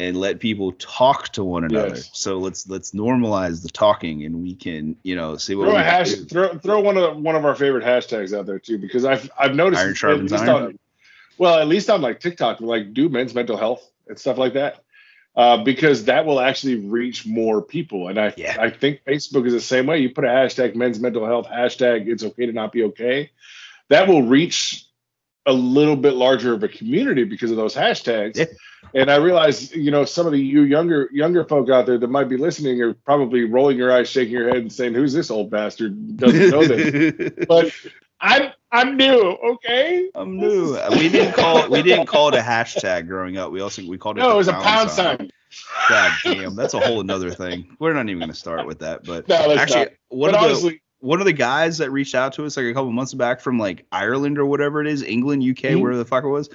and let people talk to one another. Yes. So let's let's normalize the talking, and we can you know see what Throw we a hash, do. throw throw one of one of our favorite hashtags out there too, because I've I've noticed Iron sharpens least iron. on- well, at least on like TikTok, like do men's mental health and stuff like that, uh, because that will actually reach more people. And I Yeah. I think Facebook is the same way. You put a hashtag men's mental health hashtag it's okay to not be okay, that will reach a little bit larger of a community because of those hashtags. Yeah. And I realize, you know, some of the you younger younger folk out there that might be listening are probably rolling your eyes, shaking your head, and saying, "Who's this old bastard? Doesn't know this." but I'm I'm new, okay? I'm new. We didn't call it. We didn't call it a hashtag growing up. We also we called it. No, it was a pound sign. God damn, that's a whole another thing. We're not even going to start with that. But No, actually, not. one But honestly, one of the guys that reached out to us like a couple months back from like Ireland or whatever it is, England, UK, Mhm. wherever the fuck it was.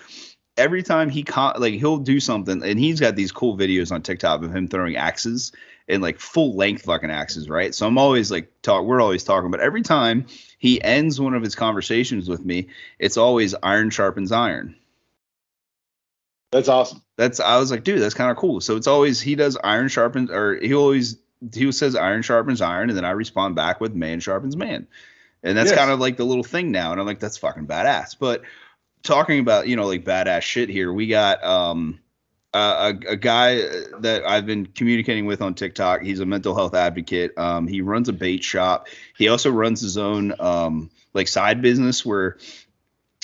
Every time he con- like he'll do something, and he's got these cool videos on TikTok of him throwing axes and like full length fucking axes, right? So I'm always like talk. We're always talking, but every time he ends one of his conversations with me, it's always iron sharpens iron. that's awesome. That's I was like, dude, that's kind of cool. So it's always he does iron sharpens, or he always he says iron sharpens iron, and then I respond back with man sharpens man, and that's Yes. kind of like the little thing now. And I'm like, that's fucking badass. But talking about you know like badass shit here, we got um uh, a, a guy that I've been communicating with on TikTok. He's a mental health advocate. Um, he runs a bait shop. He also runs his own um, like side business where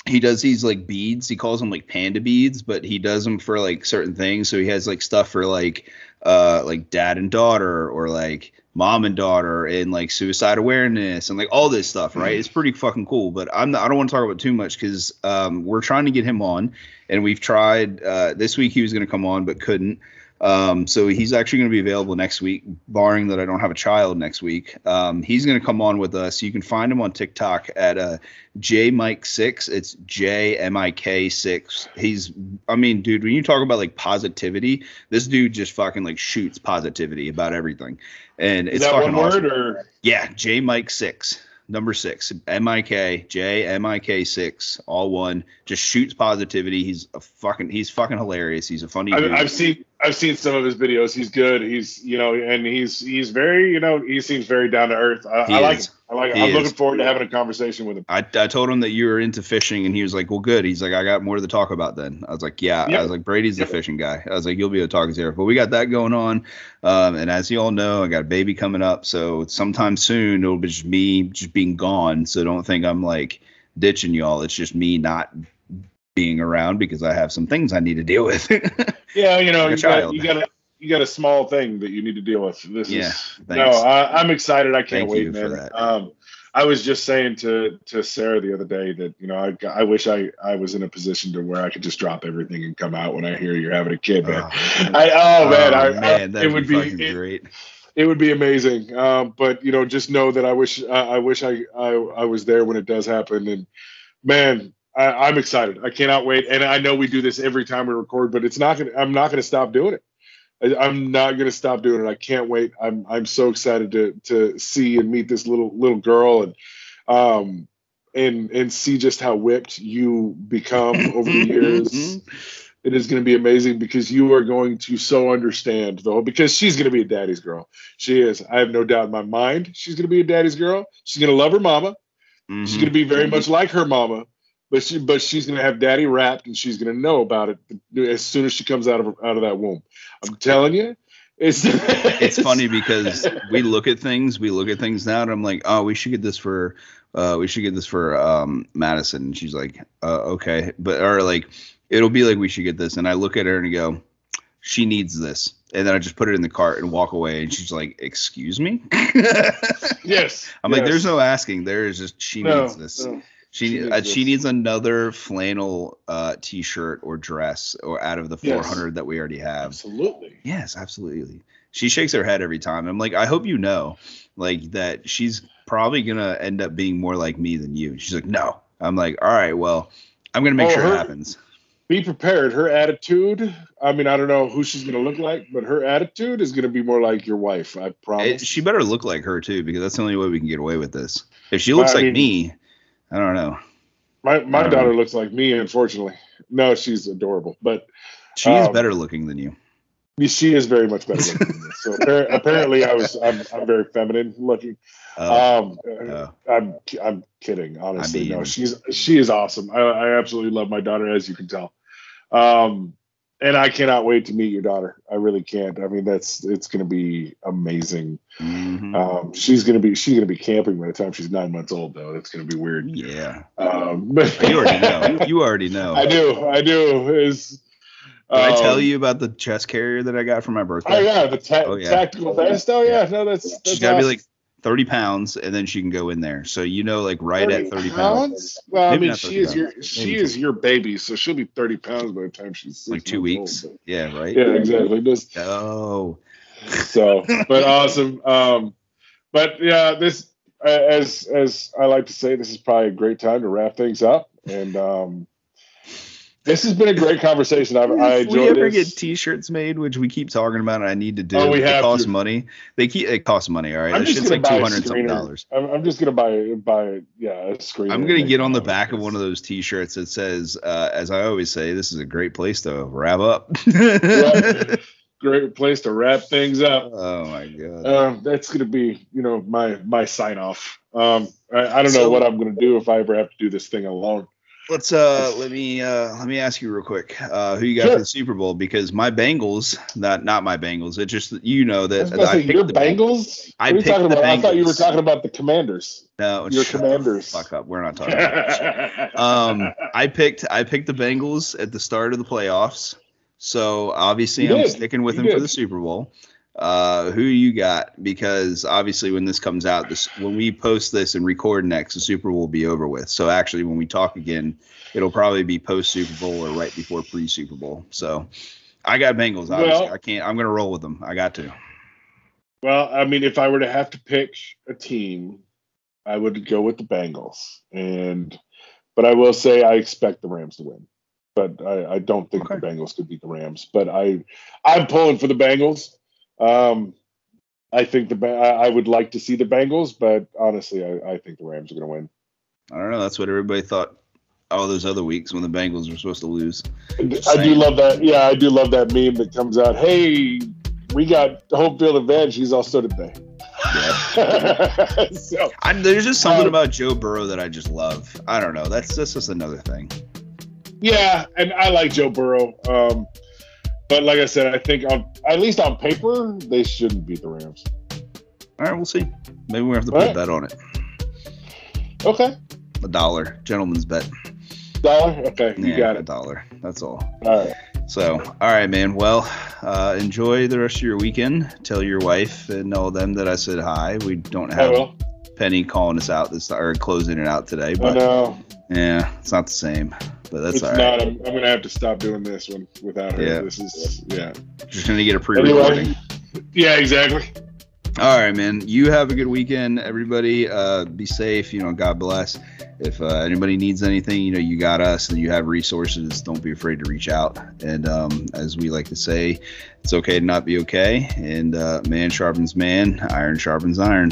he does these like beads. He calls them like panda beads, but he does them for like certain things. So he has like stuff for like uh like dad and daughter or like mom and daughter and like suicide awareness and like all this stuff, right? It's pretty fucking cool. But I'm not, I don't want to talk about too much because um, we're trying to get him on, and we've tried. Uh, this week he was going to come on but couldn't. Um, so he's actually going to be available next week, barring that I don't have a child next week. Um, he's going to come on with us. You can find him on TikTok at uh, J Mike six. It's J M I K six. He's, I mean, dude, when you talk about like positivity, this dude just fucking like shoots positivity about everything, and Is it's that fucking one awesome. or Yeah, J Mike six, number six, M I K J M I K six, all one. Just shoots positivity. He's a fucking, he's fucking hilarious. He's a funny. Dude. I've seen I've seen some of his videos. He's good. He's you know, and he's he's very you know he seems very down to earth. I, I like. I like. He I'm is. looking forward to having a conversation with him. I, I told him that you were into fishing, and he was like, "Well, good." He's like, "I got more to talk about then." I was like, "Yeah." Yep. I was like, "Brady's Yep. the fishing guy." I was like, "You'll be able to talk ear." But we got that going on, um, and as you all know, I got a baby coming up, so sometime soon it'll be just me just being gone. So don't think I'm like ditching y'all. It's just me not being around because I have some things I need to deal with. Yeah, you know, Like you got, you got a you got a small thing that you need to deal with. This Yeah, is no, thanks. I, I'm excited. I can't Thank wait, man. Um, I was just saying to to Sarah the other day that you know I I wish I I was in a position to where I could just drop everything and come out when I hear you're having a kid, man. Oh. I oh man, I, I, man, that'd it would be, be it, great. it would be amazing. Um, but you know, just know that I wish I, I wish I, I I was there when it does happen. And man, I, I'm excited. I cannot wait. And I know we do this every time we record, but it's not gonna. I'm not gonna stop doing it. I, I'm not gonna stop doing it. I can't wait. I'm I'm so excited to to see and meet this little little girl and um and and see just how whipped you become over the years it is going to be amazing because you are going to so understand whole because she's going to be a daddy's girl. She is. I have no doubt in my mind she's going to be a daddy's girl. She's going to love her mama. Mhm. She's going to be very much like her mama, but she but she's going to have daddy wrapped and she's going to know about it as soon as she comes out of out of that womb. I'm telling you, it's it's funny because we look at things, we look at things now, and I'm like, oh, we should get this for, uh, we should get this for um, Madison. And she's like, uh, okay, but or like, it'll be like we should get this, and I look at her and I go, she needs this, and then I just put it in the cart and walk away, and she's like, excuse me. yes. I'm like, there's no asking. There is just she No, needs this. no. She She she, needs uh, she needs another flannel uh, t-shirt or dress or out of the Yes. 400 that we already have. Absolutely. Yes, absolutely. She shakes her head every time. I'm like, I hope you know, like that she's probably gonna end up being more like me than you. She's like, no. I'm like, all right, well, I'm gonna make Oh, sure her- it happens. Be prepared. Her attitude. I mean, I don't know who she's going to look like, but her attitude is going to be more like your wife. I It, promise. she better look like her too, because that's the only way we can get away with this. If she looks I like mean- me, I don't know. My my daughter looks like me, unfortunately. No, she's adorable, but She is Um, better looking than you. she is very much better looking than me. So appar- apparently, I was I'm, I'm very feminine looking. Uh, um, uh, I'm I'm kidding. Honestly, no, mean- she's she is awesome. I, I absolutely love my daughter, as you can tell. Um, and I cannot wait to meet your daughter. I really can't. I mean, that's it's going to be amazing. mhm. Um, she's going to be she's going to be camping by the time she's nine months old, though. That's going to be weird. yeah, Um, but you already know. You already know. I do. I do. Is Did I tell um, you about the chest carrier that I got for my birthday? Oh yeah, the ta- Oh, yeah. tactical vest. Oh yeah, no, that's, that's She's got to be like 30 pounds, and then she can go in there. So you know, like right at 30 pounds, Well, I mean, she 30 is your she Maybe is your baby, so she'll be thirty pounds by the time she's like two weeks. old, Yeah, right. yeah, exactly. Just Oh, so, but awesome. Um, but yeah, this as as I like to say, this is probably a great time to wrap things up, and um, this has been a great conversation. I've, I if we ever this. get T-shirts made, which we keep talking about, and I need to do. Oh, we have it costs to. money. They keep it costs money. All right, I'm just gonna like a hundred something dollars. I'm, I'm just gonna buy buy yeah a screen. I'm gonna get on the back of one of those T-shirts that says, uh, as I always say, this is a great place to wrap up. Right. Great place to wrap things up. oh my god. Um, that's going to be, you know, my my sign off. Um, I, I don't know So- what I'm going to do if I ever have to do this thing alone. Let's uh let me uh let me ask you real quick. Uh who you got Sure. for the Super Bowl? Because my Bengals, not not my Bengals. It just you know that say, picked your the Bengals. I What are you picked talking the about? I thought you were talking about the Commanders. No, Your Commanders. Fuck up. We're not talking about that um, I picked I picked the Bengals at the start of the playoffs. So obviously You I'm did. sticking with You them for the Super Bowl. Uh, who you got? Because obviously when this comes out, this when we post this and record next, the Super Bowl will be over with. So actually when we talk again, it'll probably be post Super Bowl or right before pre Super Bowl. So I got Bengals. Obviously, Well- I can't. I'm gonna roll with them. I got to. Well, I mean, if I were to have to pick a team, I would go with the Bengals. And but I will say I expect the Rams to win. But I, I don't think Okay. the Bengals could beat the Rams. But I I'm pulling for the Bengals. Um I think the I would like to see the Bengals, but honestly, I, I think the Rams are going to win. I don't know. That's what everybody thought. All those other weeks when the Bengals were supposed to lose. I do love that. Yeah, I do love that meme that comes out. Hey, we got home field advantage. He's all so did they. so I, there's just something Um, about Joe Burrow that I just love. I don't know. That's that's just another thing. yeah, and I like Joe Burrow. Um, but like I said, I think on at least on paper they shouldn't beat the Rams. All right, we'll see. Maybe we have to All put a bet on it. Okay, A dollar, gentleman's bet. dollar. Okay, you yeah, got a dollar. That's all. All right. So, all right, man. Well, uh, enjoy the rest of your weekend. Tell your wife and all them that I said hi. We don't have. Penny calling us out this or closing it out today, I but know. Yeah, it's not the same. But that's it's all right. not. I'm, I'm gonna have to stop doing this one without her. Yeah. This is yeah. Just gonna get a pre-recording. Anyway, yeah, exactly. All right, man. You have a good weekend, everybody. Uh, be safe. You know, God bless. If uh, anybody needs anything, you know, you got us, and you have resources. Don't be afraid to reach out. And um, as we like to say, it's okay to not be okay. And uh, man sharpens man, iron sharpens iron.